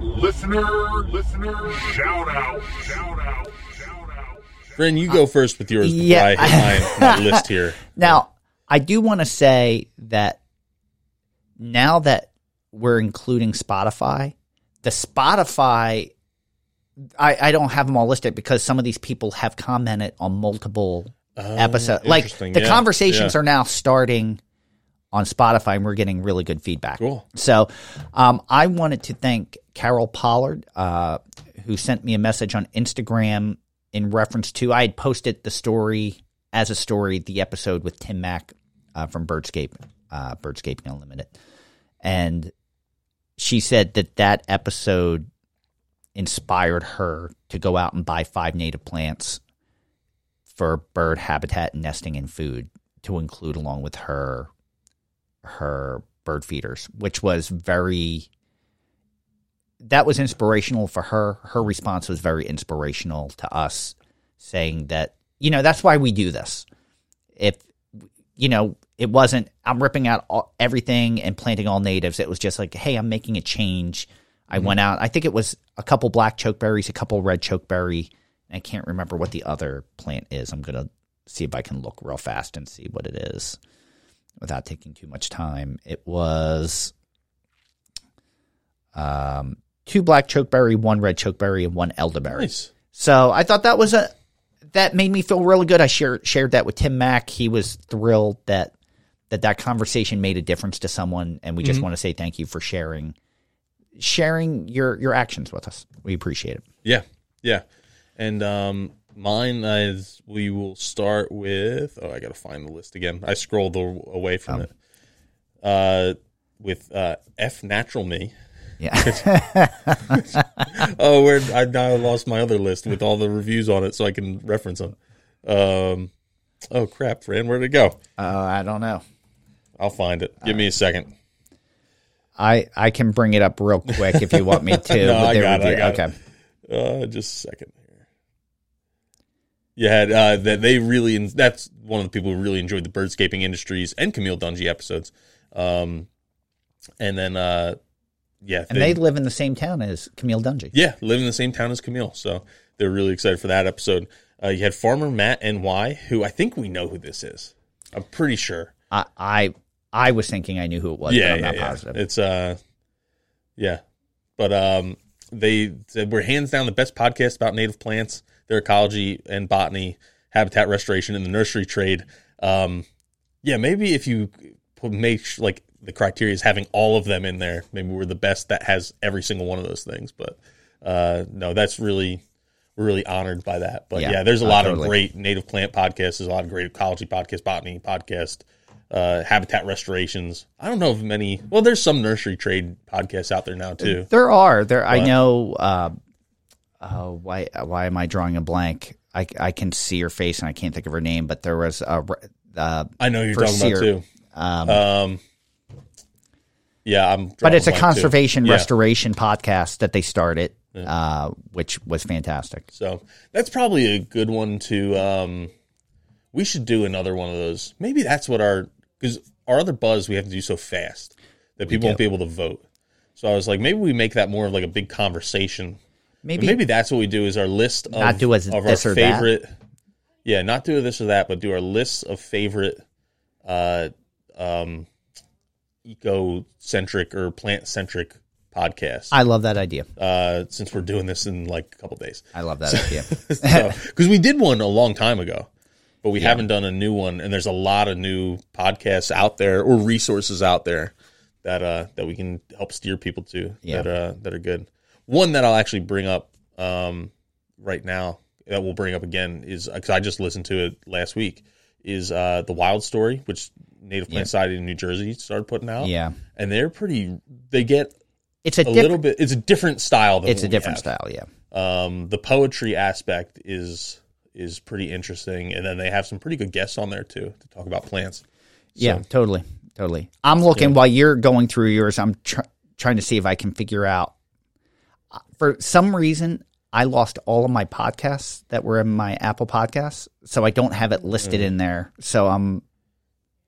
Listener, listener, shout out, shout out, shout out. Fran, you go uh, first with yours before yeah. I hit my, my list here. Now, I do want to say that now that we're including Spotify, the Spotify, I, I don't have them all listed because some of these people have commented on multiple episodes. Like Oh, the Yeah, conversations yeah. are now starting on Spotify, and we're getting really good feedback. Cool. So, um, I wanted to thank Carol Pollard, uh, who sent me a message on Instagram in reference to I had posted the story as a story, the episode with Tim Mack uh, from Birdscape, uh, Birdscaping Unlimited, and she said that that episode inspired her to go out and buy five native plants for bird habitat nesting and food to include along with her her bird feeders, which was very that was inspirational for her. Her response was very inspirational to us, saying that, you know, that's why we do this. If, you know, it wasn't, I'm ripping out all, everything and planting all natives. It was just like, hey, I'm making a change. I went out, I think it was a couple black chokeberries, a couple red chokeberry. I can't remember what the other plant is. I'm going to see if I can look real fast and see what it is without taking too much time. It was um, two black chokeberry, one red chokeberry, and one elderberry. Nice. So I thought that was a that made me feel really good. I shared shared that with Tim Mack. He was thrilled that that that conversation made a difference to someone, and we just want to say thank you for sharing sharing your your actions with us. We appreciate it. Yeah, yeah, and um, mine is we will start with. Oh, I got to find the list again. I scrolled away from it. Uh, with uh, F Natural Me. Yeah. Oh, where I now lost my other list with all the reviews on it, so I can reference them. Um, oh crap, Fran, where'd it go? uh, I don't know. I'll find it. Give me a second. I I can bring it up real quick if you want me to. No, I got it, I got it. okay. Uh, just a second here. You had uh, that they really. That's one of the people who really enjoyed the birdscaping industries and Camille Dungy episodes. Um, and then uh, yeah, And they, live in the same town as Camille Dungy. yeah live in the same town as Camille, so they're really excited for that episode. Uh, you had Farmer Matt NY, who I think we know who this is. I'm pretty sure. I, I I was thinking I knew who it was, yeah, but I'm yeah, not yeah. positive. It's uh, yeah, but um, they said we're hands down the best podcast about native plants, their ecology and botany, habitat restoration, and the nursery trade. Um, yeah, maybe if you put make like the criteria is having all of them in there, maybe we're the best that has every single one of those things. But uh, no, that's really we're really honored by that. But Yeah, yeah, there's a uh, lot totally. of great native plant podcasts. There's a lot of great ecology podcasts, botany podcast, uh, habitat restorations. I don't know of many. Well, there's some nursery trade podcasts out there now too. There are there. I know. Uh, oh, why why am I drawing a blank? I, I can see her face and I can't think of her name, but there was a uh, I know you're talking about Sear. too. um, Um, yeah, I'm. but it's a too. conservation Yeah. restoration podcast that they started, uh, which was fantastic. So that's probably a good one to. Um, we should do another one of those. Maybe that's what our because our other buzz we have to do so fast that people won't be able to vote. So I was like, maybe we make that more of like a big conversation. Maybe, Maybe that's what we do is our list of, Not do a of this our or that. favorite. Yeah, not do this or that, but do our lists of favorite uh, um, eco-centric or plant-centric podcasts. I love that idea. uh, since we're doing this in like a couple days, I love that idea. because we did one a long time ago, but we haven't done a new one. And there's a lot of new podcasts out there or resources out there that uh, that we can help steer people to Yeah. that uh, that are good. One that I'll actually bring up um, right now that we'll bring up again is because I just listened to it last week is uh, the Wild Story, which Native Plant Society in New Jersey started putting out. Yeah. and they're pretty. They get It's a, a little bit. It's a different style. Than It's a different have. style. Yeah. Um, the poetry aspect is is pretty interesting, and then they have some pretty good guests on there too to talk about plants. Yeah, totally, totally. I'm looking while you're going through yours. I'm tr- trying to see if I can figure out. uh, For some reason, I lost all of my podcasts that were in my Apple Podcasts, so I don't have it listed Mm. in there. So I'm,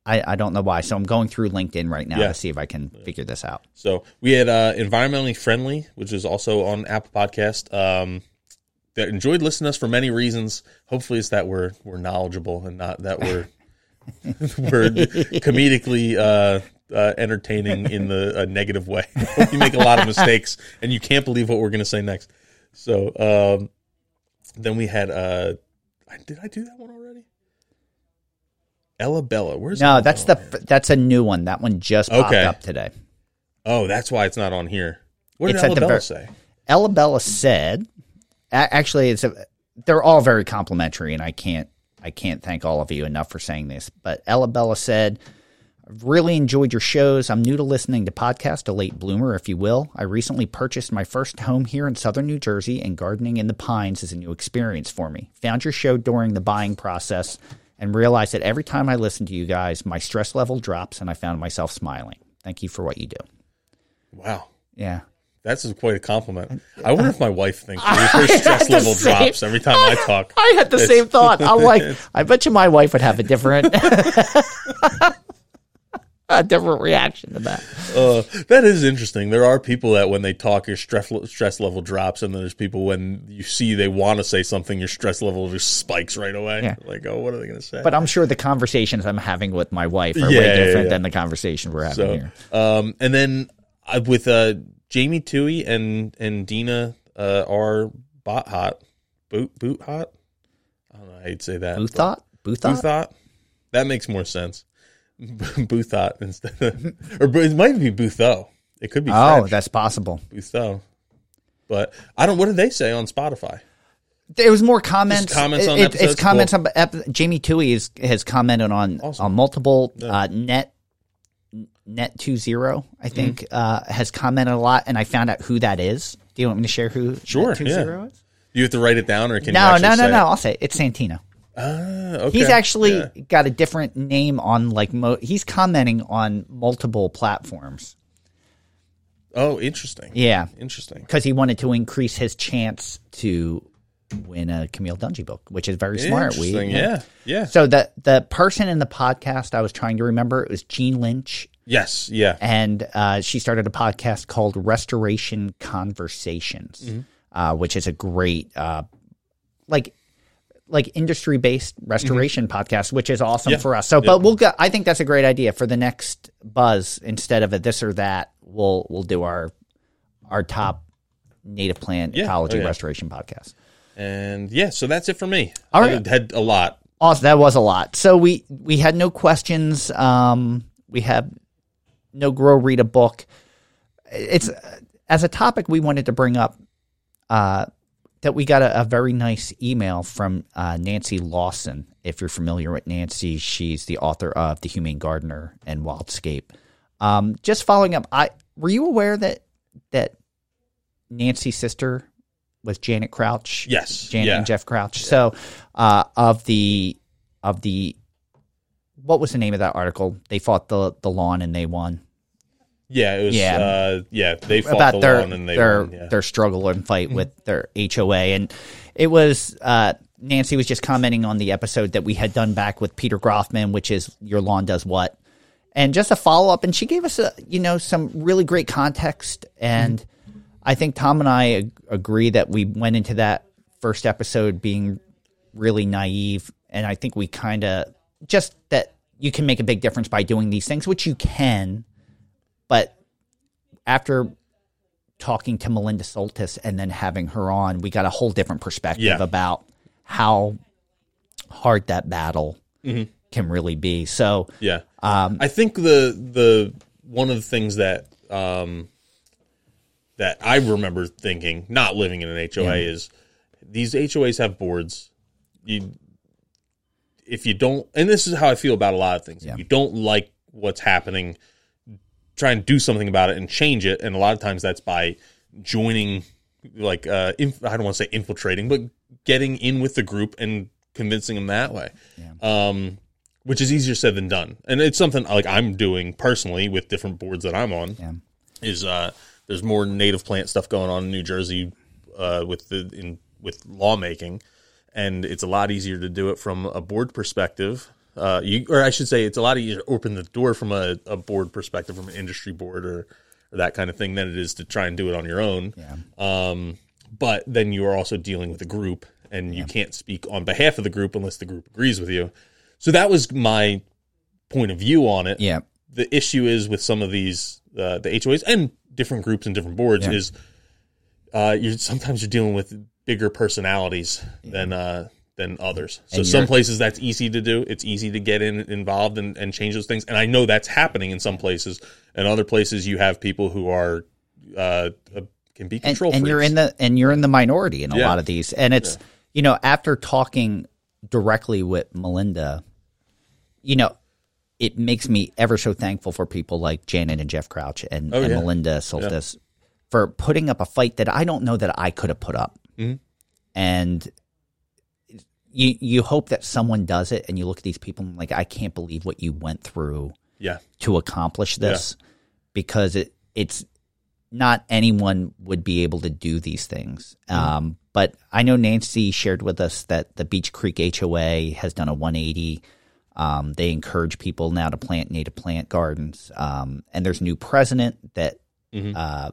I, I don't know why. So I'm going through LinkedIn right now Yeah. to see if I can figure this out. So we had uh, environmentally friendly, which is also on Apple Podcast. Um, that enjoyed listening to us for many reasons. Hopefully, it's that we're we're knowledgeable and not that we're we're comedically uh, uh, entertaining in the a negative way. you make a lot of mistakes, and you can't believe what we're going to say next. So um, then we had. Uh, did I do that one already? Ella Bella. Where's No, Ella that's Bella? the that's a new one. That one just popped Okay. up today. Oh, that's why it's not on here. What did It's Ella Bella ver- say? Ella Bella said, actually, it's a, they're all very complimentary, and I can't I can't thank all of you enough for saying this. But Ella Bella said, "I've really enjoyed your shows. I'm new to listening to podcast, a late bloomer, if you will. I recently purchased my first home here in southern New Jersey, and gardening in the pines is a new experience for me. Found your show during the buying process." And realized that every time I listen to you guys, my stress level drops and I found myself smiling. Thank you for what you do. Wow. Yeah. That's quite a compliment. I wonder if my wife thinks her stress level same- drops every time I talk. I had the It's- same thought. I'm like, I bet you my wife would have a different, a different reaction to that. Uh, that is interesting. There are people that when they talk, your stress stress level drops, and then there's people when you see they want to say something, your stress level just spikes right away. Yeah. Like, oh, what are they going to say? But I'm sure the conversations I'm having with my wife are Yeah, way different yeah. than the conversation we're having so, here. um, and then uh, with uh, Jamie Toohey and and Dina uh, are bot hot, boot boot hot. I don't know how you'd say that. Boothot? Boothot? Boothot. That makes more sense. Boothot instead of, or it might be Bootho. It could be Oh, French. that's possible. Bootho. But I don't. What did they say on Spotify? It was more comments. Just comments on It- it- It's comments Cool. on ep- Jamie Toohey is, has commented on on multiple uh, net net two zero. I Mm-hmm. think uh, has commented a lot, and I found out who that is. Do you want me to share who Sure, net two yeah. zero is? You have to write it down, or can you No, actually no, no, no. it? I'll say it. it's Santino. Ah, okay. He's actually Yeah. got a different name on like mo- he's commenting on multiple platforms. Oh, interesting. Yeah, Interesting. because he wanted to increase his chance to win a Camille Dungy book, which is very smart. We Yeah. Yeah. So the the person in the podcast I was trying to remember it was Gene Lynch, Yes. Yeah. and uh, she started a podcast called Restoration Conversations, Mm-hmm. uh, which is a great uh, like like industry based restoration podcast, which is awesome Mm-hmm. Yeah. for us. So, but we'll go. I think that's a great idea for the next buzz. Instead of a this or that, we'll we'll do our our top native plant Yeah. ecology Oh, yeah. restoration podcast. And yeah, so that's it for me. All I had a lot. Awesome. That was a lot. So we we had no questions. Um, we have no grow read a book. It's as a topic we wanted to bring up. Uh, that we got a, a very nice email from uh, Nancy Lawson. If you're familiar with Nancy, she's the author of The Humane Gardener and Wildscape. Um, just following up, I were you aware that that Nancy's sister was Janet Crouch? Yes. Janet yeah. and Jeff Crouch. So, uh, of the of the what was the name of that article? They fought the the lawn and they won. Yeah. It was. Yeah. Uh, yeah. They fought About the their lawn and they their won. Yeah. their struggle and fight with their HOA, and it was uh, Nancy was just commenting on the episode that we had done back with Peter Groffman, which is your lawn does what, and just a follow up, and she gave us a you know some really great context, and I think Tom and I ag- agree that we went into that first episode being really naive, and I think we kind of just that you can make a big difference by doing these things, which you can, but after talking to Melinda Soltis and then having her on, we got a whole different perspective Yeah. about how hard that battle Mm-hmm. can really be. So Yeah. Um, I think the the one of the things that um that I remember thinking, not living in an HOA, is these HOAs have boards. You if you don't and this is how I feel about a lot of things. Yeah. If you don't like what's happening, try and do something about it and change it. And a lot of times that's by joining like uh inf- I don't want to say infiltrating, but getting in with the group and convincing them that way. Um which is easier said than done. And it's something like I'm doing personally with different boards that I'm on. Yeah. Is uh, there's more native plant stuff going on in New Jersey uh, with the in with lawmaking, and it's a lot easier to do it from a board perspective. Uh, you, or I should say, it's a lot easier to open the door from a, a board perspective, from an industry board or, or that kind of thing, than it is to try and do it on your own. Yeah. Um, but then you are also dealing with a group, and you can't speak on behalf of the group unless the group agrees with you. So that was my point of view on it. yeah, The issue is with some of these uh, the HOAs and different groups and different boards Yeah. is uh, you're sometimes you're dealing with bigger personalities than uh, than others. So And some places that's easy to do. It's easy to get in involved and, and change those things. And I know that's happening in some places. And other places you have people who are uh, uh, can be and, control and you're in the and you're in the minority in a Yeah. lot of these and it's you know after talking directly with melinda you know it makes me ever so thankful for people like janet and jeff crouch and, Oh, and yeah. melinda soltis for putting up a fight that i don't know that i could have put up Mhm. and you you hope that someone does it and you look at these people and like i can't believe what you went through yeah. to accomplish this because it it's not anyone would be able to do these things. Um, but I know Nancy shared with us that the Beach Creek HOA has done a 180. Um, they encourage people now to plant native plant gardens, um, and there's a new president that uh,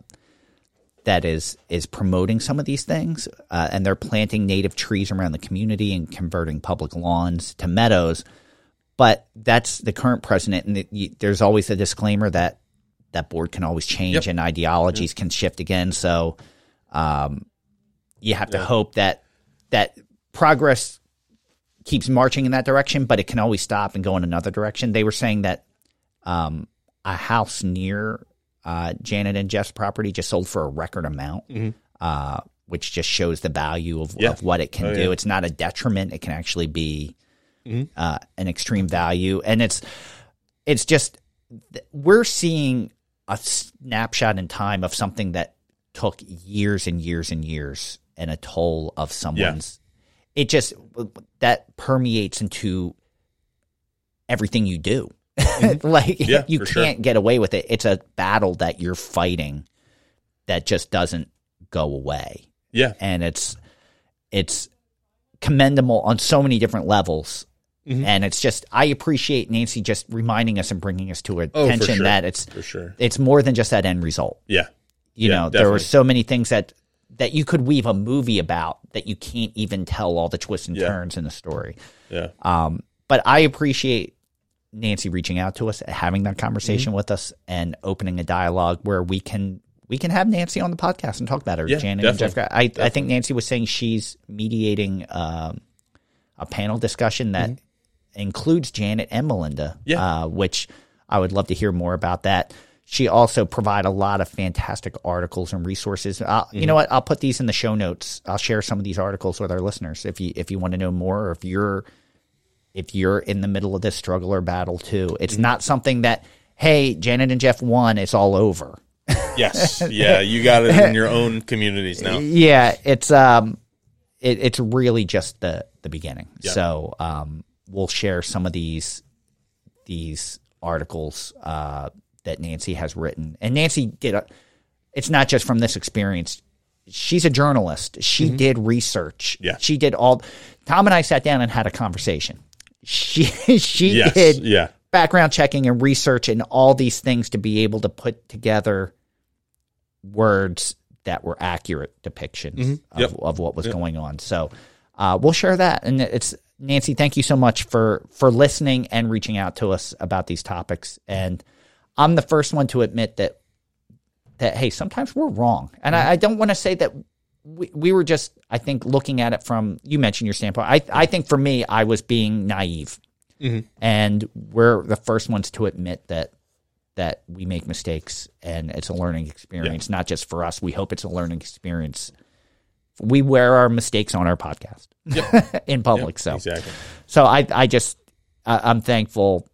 that is is promoting some of these things, uh, and they're planting native trees around the community and converting public lawns to meadows but that's the current president, and it, you, there's always a disclaimer that that board can always change Yep. and ideologies can shift again. So, um, you have to hope that that progress keeps marching in that direction, but it can always stop and go in another direction. They were saying that um, a house near uh, Janet and Jeff's property just sold for a record amount, uh, which just shows the value of, Yeah. of what it can Oh, do. yeah. Mm-hmm. It's not a detriment; it can actually be uh, an extreme value, and it's it's just we're seeing a snapshot in time of something that took years and years and years and a toll of someone's. It just that permeates into everything you do. like. Yeah, you can't sure. get away with it. It's a battle that you're fighting that just doesn't go away. Yeah. And it's it's commendable on so many different levels. Mm-hmm. And it's just I appreciate Nancy just reminding us and bringing us to Oh, attention sure. that it's For sure. it's more than just that end result. Yeah. You Yeah, know, there were so many things that that you could weave a movie about that you can't even tell all the twists and Yeah. turns in the story. Yeah. Um, but I appreciate Nancy reaching out to us, having that Mm-hmm. conversation with us, and opening a dialogue where we can we can have Nancy on the podcast and talk about her. Yeah, Janet and Jeff. definitely. I I think Nancy was saying she's mediating um, a panel discussion that includes Janet and Melinda. Mm-hmm. Yeah. uh, which I would love to hear more about that. She also provide a lot of fantastic articles and resources. Uh, You Mm-hmm. know what? I'll put these in the show notes. I'll share some of these articles with our listeners if you if you want to know more, or if you're if you're in the middle of this struggle or battle too. It's Mm-hmm. not something that hey, Janet and Jeff won. It's all over. Yes. Yeah. You got it in your own communities now. Yeah, it's um, it, it's really just the the beginning. Yeah. So um, we'll share some of these these articles uh, that Nancy has written, and Nancy did. A, it's not just from this experience. She's a journalist. She did research. Mm-hmm. Yeah. she did all. Tom and I sat down and had a conversation. She she Yes. did Yeah. background checking and research and all these things to be able to put together words that were accurate depictions Mm-hmm. Yep. of, of what was going on. So uh, we'll share that. And it's Nancy, thank you so much for for listening and reaching out to us about these topics. And I'm the first one to admit that that hey, sometimes we're wrong. And I, I don't want to say that we, we were just I think looking at it from you mentioned your standpoint. I I think for me I was being naive. Mm-hmm. And we're the first ones to admit that that we make mistakes and it's a learning experience, not just for us. We hope it's a learning experience. We wear our mistakes on our podcast in public. so, Exactly. so I, I just, I I'm thankful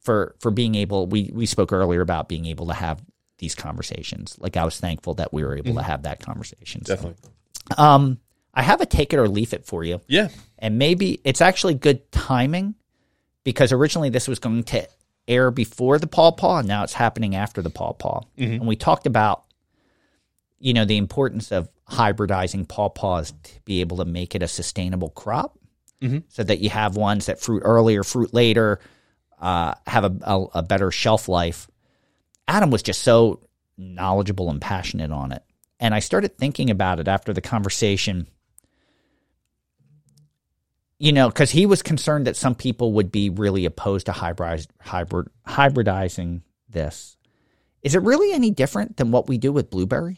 for, for being able, we, we spoke earlier about being able to have these conversations. Like I was thankful that we were able to have that conversation. So, Definitely. um, I have a take it or leave it for you Yeah. and maybe it's actually good timing because originally this was going to air before the paw paw and now it's happening after the paw paw and we talked about you know the importance of hybridizing paw paws to be able to make it a sustainable crop so that you have ones that fruit earlier fruit later uh, have a, a, a better shelf life adam was just so knowledgeable and passionate on it and i started thinking about it after the conversation you know, because he was concerned that some people would be really opposed to hybrid, hybrid, hybridizing this. Is it really any different than what we do with blueberry?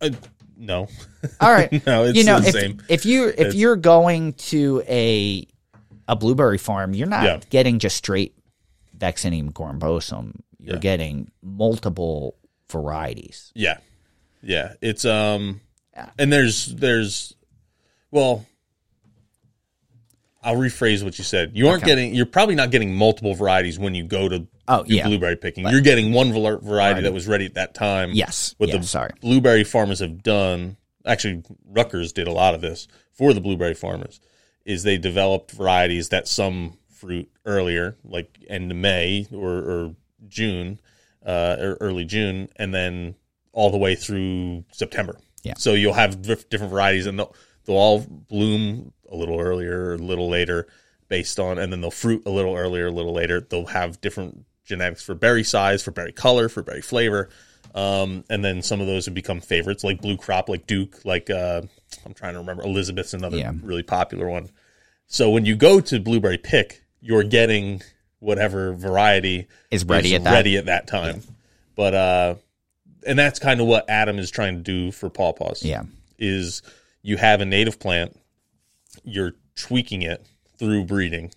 Uh, no. All right, No, it's you know, the if, same. if you if It's- you're going to a a blueberry farm, you're not Yeah. getting just straight Vaccinium corymbosum. You're Yeah. getting multiple varieties. Yeah. Yeah. It's um and there's there's well I'll rephrase what you said. You aren't Okay. getting you're probably not getting multiple varieties when you go to Oh, do yeah. blueberry picking. You're getting one var- variety that was ready at that time. Yes. What Yeah, the sorry. blueberry farmers have done, actually Rutgers did a lot of this for the blueberry farmers, is they developed varieties that some fruit earlier, like end of May or, or June, uh, or early June, and then all the way through September. Yeah. So you'll have different varieties, and they'll, they'll all bloom a little earlier or a little later, based on, and then they'll fruit a little earlier, a little later. They'll have different genetics for berry size, for berry color, for berry flavor. Um, and then some of those have become favorites, like Blue Crop, like Duke, like uh, I'm trying to remember. Elizabeth's another Yeah. really popular one. So when you go to Blueberry Pick, you're getting whatever variety Is ready at that- ready at that time. But uh, and that's kind of what Adam is trying to do for pawpaws. Yeah. is you have a native plant, you're tweaking it through breeding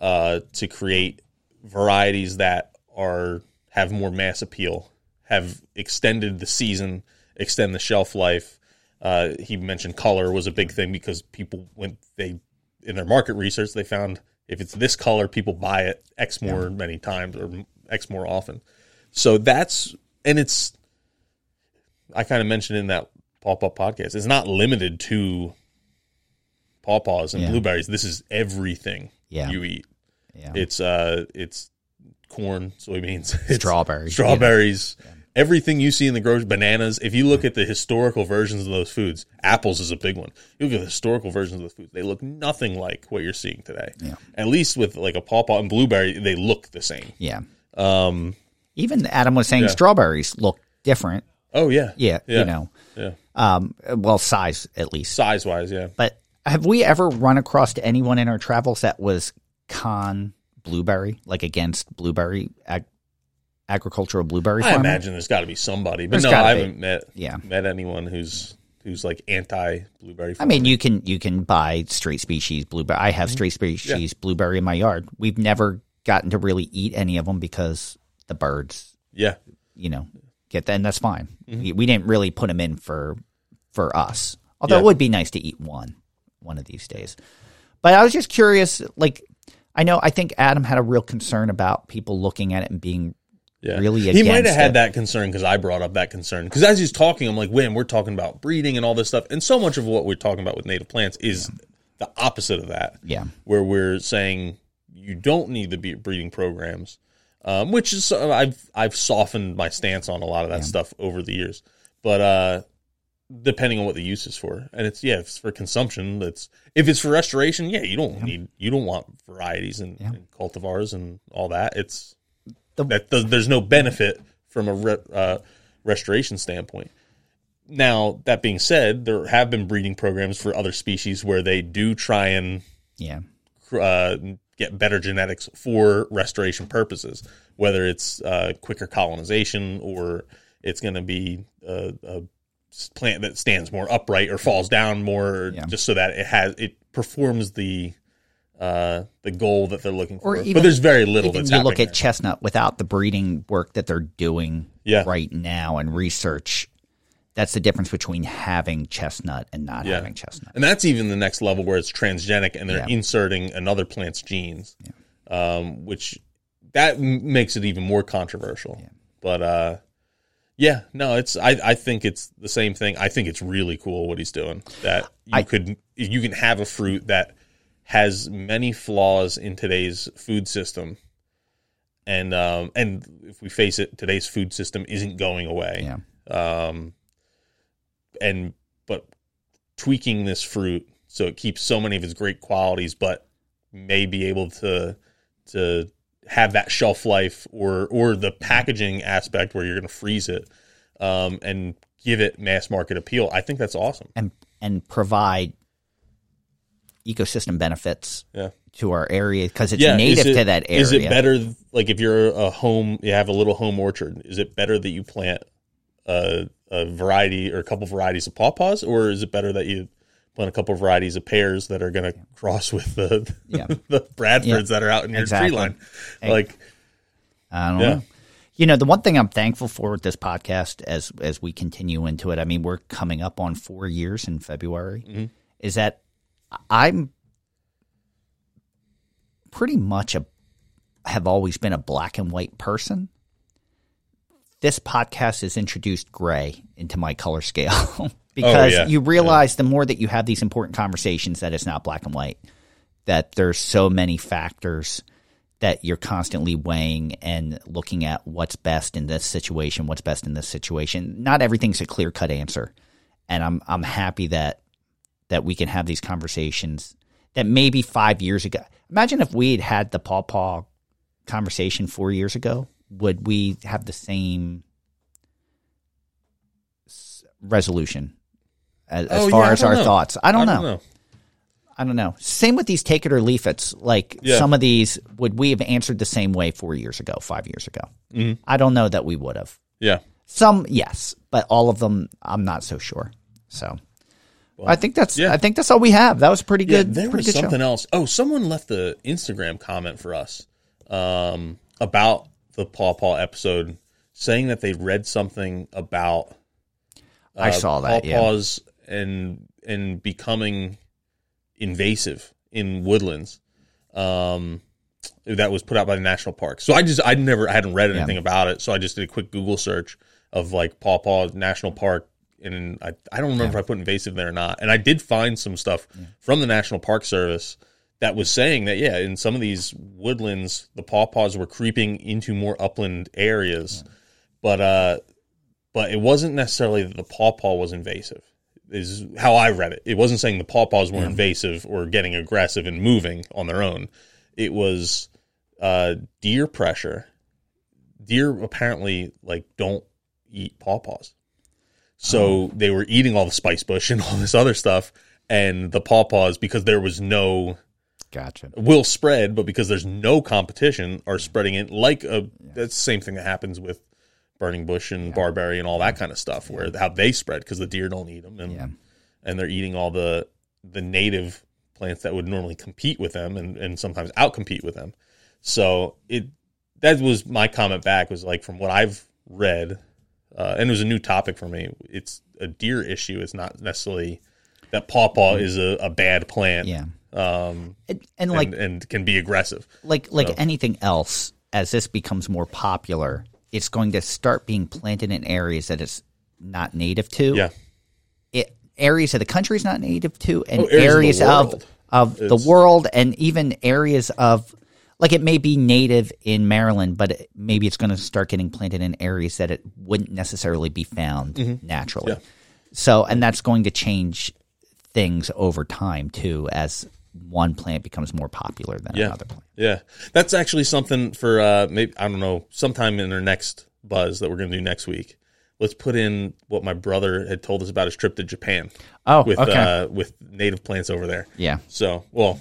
uh, to create varieties that are have more mass appeal, have extended the season, extend the shelf life, Uh, he mentioned color was a big thing because people when they in their market research they found if it's this color, people buy it X more many times or X more often. So that's and it's I kind of mentioned in that pawpaw podcast. It's not limited to pawpaws and Yeah. blueberries. This is everything Yeah. you eat. Yeah. It's uh it's corn, soybeans, Strawberries, strawberries, everything you see in the grocery bananas. If you look at the historical versions of those foods, apples is a big one. You look at the historical versions of those foods, they look nothing like what you're seeing today. Yeah. At least with like a pawpaw and blueberry, they look the same. Yeah. Um Even Adam was saying Yeah. strawberries look different. oh yeah. Yeah, Yeah. you know, Yeah. um, well, size at least. Size wise, yeah. But have we ever run across to anyone in our travels that was con blueberry, like against blueberry ag- agricultural blueberry I imagine there's got to be somebody, but There's no, I haven't met Yeah. met anyone who's who's like anti blueberry. I mean, you can you can buy straight species blueberry. I have mhm. straight species blueberry in my yard. We've never gotten to really eat any of them because the birds, yeah, you know, get that, and that's fine. We, we didn't really put them in for for us. Although Yeah. it would be nice to eat one one of these days. But I was just curious. Like, I know I think Adam had a real concern about people looking at it and being yeah. really he might have had it. that concern because I brought up that concern. Because as he's talking, I'm like, "When we're talking about breeding and all this stuff," and so much of what we're talking about with native plants is the opposite of that. Yeah. where we're saying you don't need the breeding programs, um, which is uh, I've I've softened my stance on a lot of that stuff over the years, but uh, depending on what the use is for, and it's yeah, if it's for consumption. That's if it's for restoration, yeah, you don't need you don't want varieties and, and cultivars and all that. It's The- that does, there's no benefit from a re, uh, restoration standpoint. Now that being said, there have been breeding programs for other species where they do try and Yeah. uh, get better genetics for restoration purposes, whether it's uh, quicker colonization or it's going to be a, a plant that stands more upright or falls down more, Yeah. just so that it has it performs the uh, the goal that they're looking for. Even- but there's very little that's you look at chestnut without the breeding work that they're doing Yeah. right now and research. That's the difference between having chestnut and not Yeah. having chestnut. And that's even the next level where it's transgenic and they're Yeah. inserting another plant's genes, um, which that m- makes it even more controversial. But uh, yeah, no, it's I, I think it's the same thing. I think it's really cool what he's doing. That you I- could you can have a fruit that has many flaws in today's food system. And um, and if we face it, today's food system isn't going away Yeah. um, and but tweaking this fruit so it keeps so many of its great qualities, but may be able to to have that shelf life or or the packaging aspect where you're going to freeze it um, and give it mass market appeal. I think that's awesome. And and provide ecosystem benefits Yeah. to our area because it's Yeah, native it- to that area. Is it better like if you're a home, you have a little home orchard? Is it better that you plant a, a variety or a couple varieties of pawpaws, or is it better that you plant a couple varieties of pears that are going to cross with the Yeah. the Bradfords that are out in your Exactly. tree line? Like, I don't know. You know, the one thing I'm thankful for with this podcast as as we continue into it, I mean, we're coming up on four years in February, Mm-hmm. is that I'm pretty much a have always been a black and white person. This podcast has introduced gray into my color scale because yeah. you realize the more that you have these important conversations that it's not black and white, that there's so many factors that you're constantly weighing and looking at what's best in this situation, what's best in this situation. Not everything's a clear cut answer, and I'm I'm happy that that we can have these conversations. That maybe five years ago, imagine if we had had the Paw Paw conversation four years ago, would we have the same resolution as, as Oh, far yeah, as our know. thoughts? I don't, know. I don't know. Same with these take it or leave it's. Like Yeah. some of these, would we have answered the same way four years ago, five years ago? Mm-hmm. I don't know that we would have. Yeah. Some, yes, but all of them, I'm not so sure. So, I think that's. yeah. I think that's all we have. That was pretty Yeah, good. there pretty was good something show. else. Oh, someone left the Instagram comment for us um, about the Paw Paw episode, saying that they read something about I saw that. Yeah. pawpaws and and becoming invasive in woodlands. Um, that was put out by the national park. So I just I never I hadn't read anything about it, so I just did a quick Google search of like Paw Paw National Park, and I I don't remember if I put invasive there or not. And I did find some stuff from the National Park Service that was saying that yeah, in some of these woodlands, the pawpaws were creeping into more upland areas, but uh, but it wasn't necessarily that the Paw Paw was invasive. Is how I read it. It wasn't saying the pawpaws were invasive or getting aggressive and moving on their own. It was uh, deer pressure. Deer apparently like don't eat pawpaws. So uh-huh. they were eating all the spice bush and all this other stuff, and the pawpaws because there was no Gotcha. will spread, but because there's no competition, are spreading it like a. That's the same thing that happens with burning bush and barberry and all that kind of stuff, where how they spread because the deer don't eat them, and Yeah. and they're eating all the the native plants that would normally compete with them and, and sometimes outcompete with them. So it that was my comment back was like from what I've read, uh, and it was a new topic for me. It's a deer issue. It's not necessarily that pawpaw is a, a bad plant. Yeah. Um, And, and like and, and can be aggressive. like like So- anything else, as this becomes more popular, it's going to start being planted in areas that it's not native to. Yeah. It, areas of the country is not native to, and Oh, areas areas, of of of the world, and even areas of like it may be native in Maryland, but it, maybe it's going to start getting planted in areas that it wouldn't necessarily be found naturally. Mm-hmm. Yeah. So, and that's going to change things over time too, as one plant becomes more popular than Yeah. another plant. Yeah, that's actually something for uh, maybe I don't know sometime in our next buzz that we're going to do next week. Let's put in what my brother had told us about his trip to Japan. Oh, with okay. uh, with native plants over there. Yeah. So, well,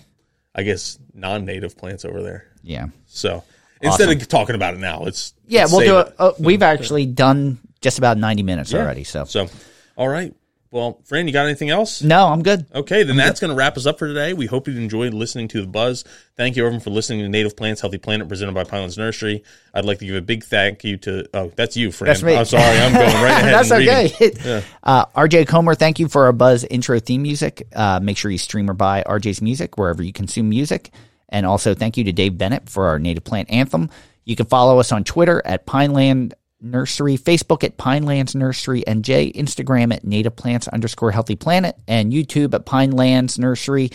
I guess non-native plants over there. Yeah. So instead of talking about it now, let's Yeah, let's we'll do it. Uh, we've actually done just about 90 minutes already. So, So, all right. Well, Fran, you got anything else? no, I'm good. Okay, then that's going to wrap us up for today. We hope you enjoyed listening to the buzz. Thank you, everyone, for listening to Native Plants Healthy Planet presented by Pinelands Nursery. I'd like to give a big thank you to. Oh, that's you, Fran. That's me. I'm sorry, I'm going right ahead. That's okay. Uh, RJ Comer, thank you for our Buzz intro theme music. Uh, make sure you stream or buy RJ's music wherever you consume music. And also thank you to Dave Bennett for our native plant anthem. You can follow us on Twitter at Pineland Nursery, Facebook at Pinelands Nursery, and Jay, Instagram at native plants underscore healthy planet, and YouTube at Pinelands Nursery.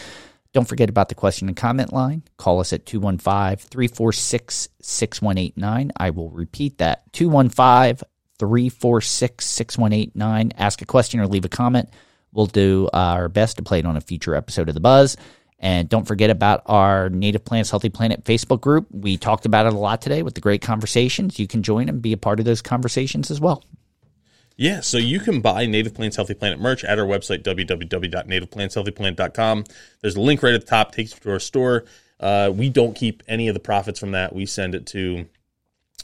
Don't forget about the question and comment line. Call us at 215 346 6189. I will repeat that 215 346 6189. Ask a question or leave a comment. We'll do our best to play it on a future episode of The Buzz. And don't forget about our Native Plants Healthy Planet Facebook group. We talked about it a lot today with the great conversations. You can join and be a part of those conversations as well. Yeah, so you can buy Native Plants Healthy Planet merch at our website, www.nativeplantshealthyplanet.com. There's a link right at the top, takes you to our store. Uh, we don't keep any of the profits from that. We send it to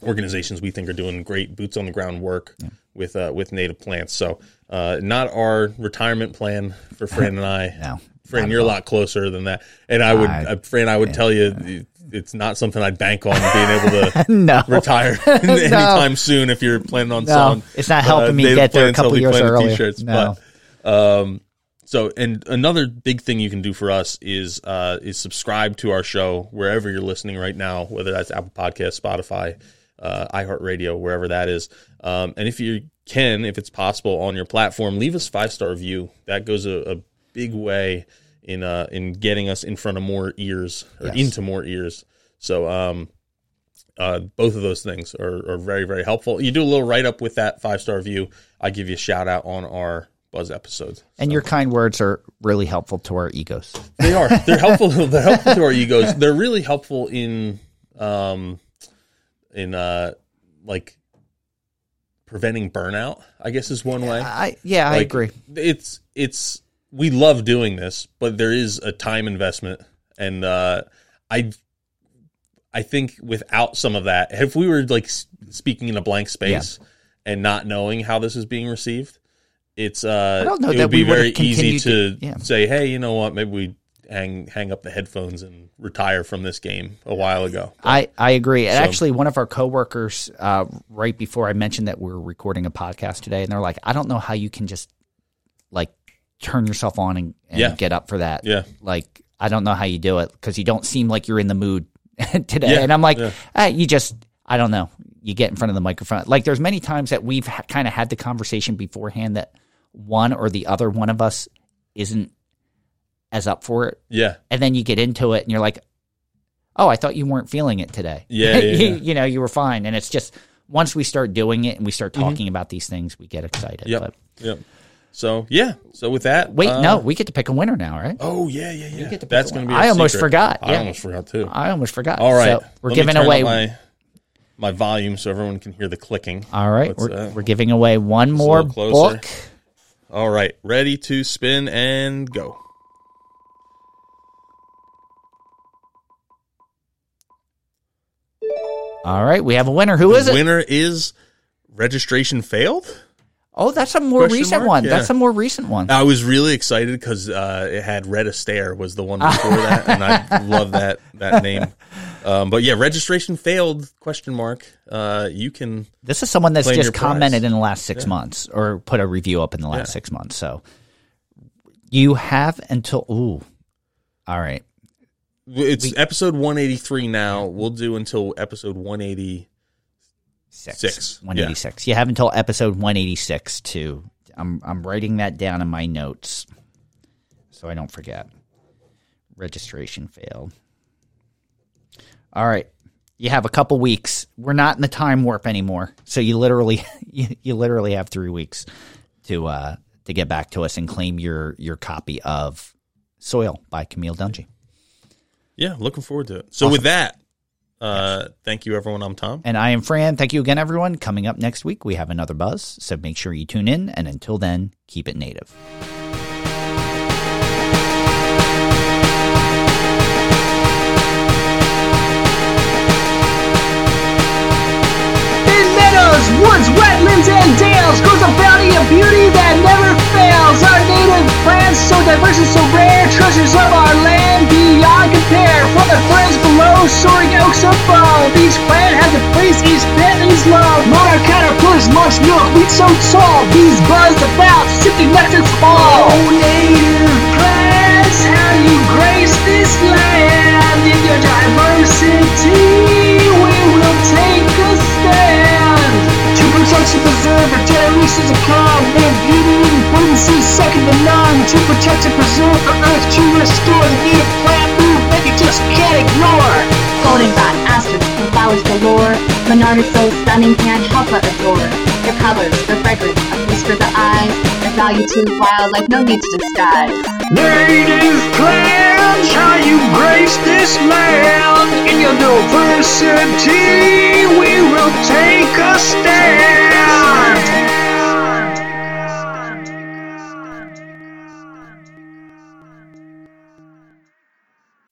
organizations we think are doing great boots on the ground work with uh, with native plants. So, uh, not our retirement plan for Fran and I. No, Fran, you're a lot closer than that. And I would, I- uh, Fran, I would tell you, it's not something I'd bank on being able to No. retire anytime soon if you're planning on No, selling. it's not helping me get there a couple years earlier. T-shirts, No. but um, so and another big thing you can do for us is uh, is subscribe to our show wherever you're listening right now, whether that's Apple Podcast, Spotify, uh, iHeartRadio, wherever that is. Um, and if you can, if it's possible on your platform, leave us five star review. That goes a, a big way in uh, in getting us in front of more ears or Yes. into more ears. So um, uh, both of those things are, are very very helpful. You do a little write up with that five star review. I give you a shout out on our buzz episodes. And your kind words are really helpful to our egos. They are. They're helpful. They're helpful to our egos. They're really helpful in, um, in uh, like preventing burnout. I guess is one way. I yeah, I agree. It's it's we love doing this, but there is a time investment, and uh, I I think without some of that, if we were like speaking in a blank space and not knowing how this is being received, it's uh, I don't know it would be we very easy to to- yeah. say, hey, you know what, maybe we hang hang up the headphones and retire from this game a while ago. I, I agree. And So- actually, one of our coworkers, uh, right before I mentioned that we're recording a podcast today, and they're like, I don't know how you can just like turn yourself on and, and Yeah. get up for that. Yeah. Like I don't know how you do it because you don't seem like you're in the mood today. Yeah, And I'm like, yeah. "Ah, you just I don't know. You get in front of the microphone. Like there's many times that we've ha- kind of had the conversation beforehand that one or the other one of us isn't as up for it, Yeah. and then you get into it and you're like, oh, I thought you weren't feeling it today. Yeah, yeah, you, you know, you were fine. And it's just once we start doing it and we start talking about these things, we get excited. Yep. But Yep. So yeah. So with that, wait, uh, no, we get to pick a winner now, right? Oh yeah, yeah, yeah. get to pick That's going to be. I almost secret. forgot, I yeah. almost forgot too. I almost forgot. All right. So we're Let giving away. my my volume so everyone can hear the clicking. all right, we're, uh, we're giving away one more book. All right. Ready to spin and go. All right, we have a winner. Who is the it? winner is registration failed. Oh, that's a more Question recent mark? one. Yeah. That's a more recent one. I was really excited because uh, it had Red Astaire was the one before that, and I love that that name. Um, but yeah, registration failed? Question mark. Uh, you can This is someone that's just your prize. commented in the last six months or put a review up in the last Yeah. six months. So you have until ooh. All right. It's episode 183 now. We'll do until episode 180. Six. Six, 186. You have until episode 186 to I'm I'm writing that down in my notes so I don't forget. Registration failed. All right. You have a couple weeks. We're not in the time warp anymore. So you literally you, you literally have 3 weeks to uh to get back to us and claim your your copy of Soil by Camille Dungy. Yeah, looking forward to it. So with that, uh, thank you everyone. I'm Tom. And I am Fran. Thank you again, everyone. Coming up next week, we have another buzz. So make sure you tune in. And until then, keep it native. In meadows, woods, wetlands, and dales grows a bounty of beauty that never fails. Our native plants, so diverse and so rare, treasures of our land beyond compare. From the ferns below, soaring oaks above, each plant has a place, each plant is love. Monarch caterpillars launch milk, wheat so tall, bees buzz about, sipping nectar from all. Oh, native plants, how you grace this land in your diversity. We will take to protect and preserve our generations to come. Their beauty and potency second to none. To protect and preserve the earth to restore the native plant movement you just can't ignore. Goldenrod, asters, and flowers galore. Monarda is so stunning, can't help but adore. Their colors, their fragrance, a feast for the eyes. Their value to wildlife, no need to disguise. Native how you grace this land in your diversity. We will take a stand.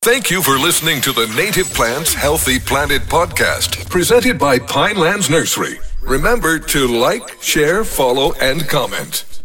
Thank you for listening to the Native Plants Healthy Planet podcast, presented by Pinelands Nursery. Remember to like, share, follow, and comment.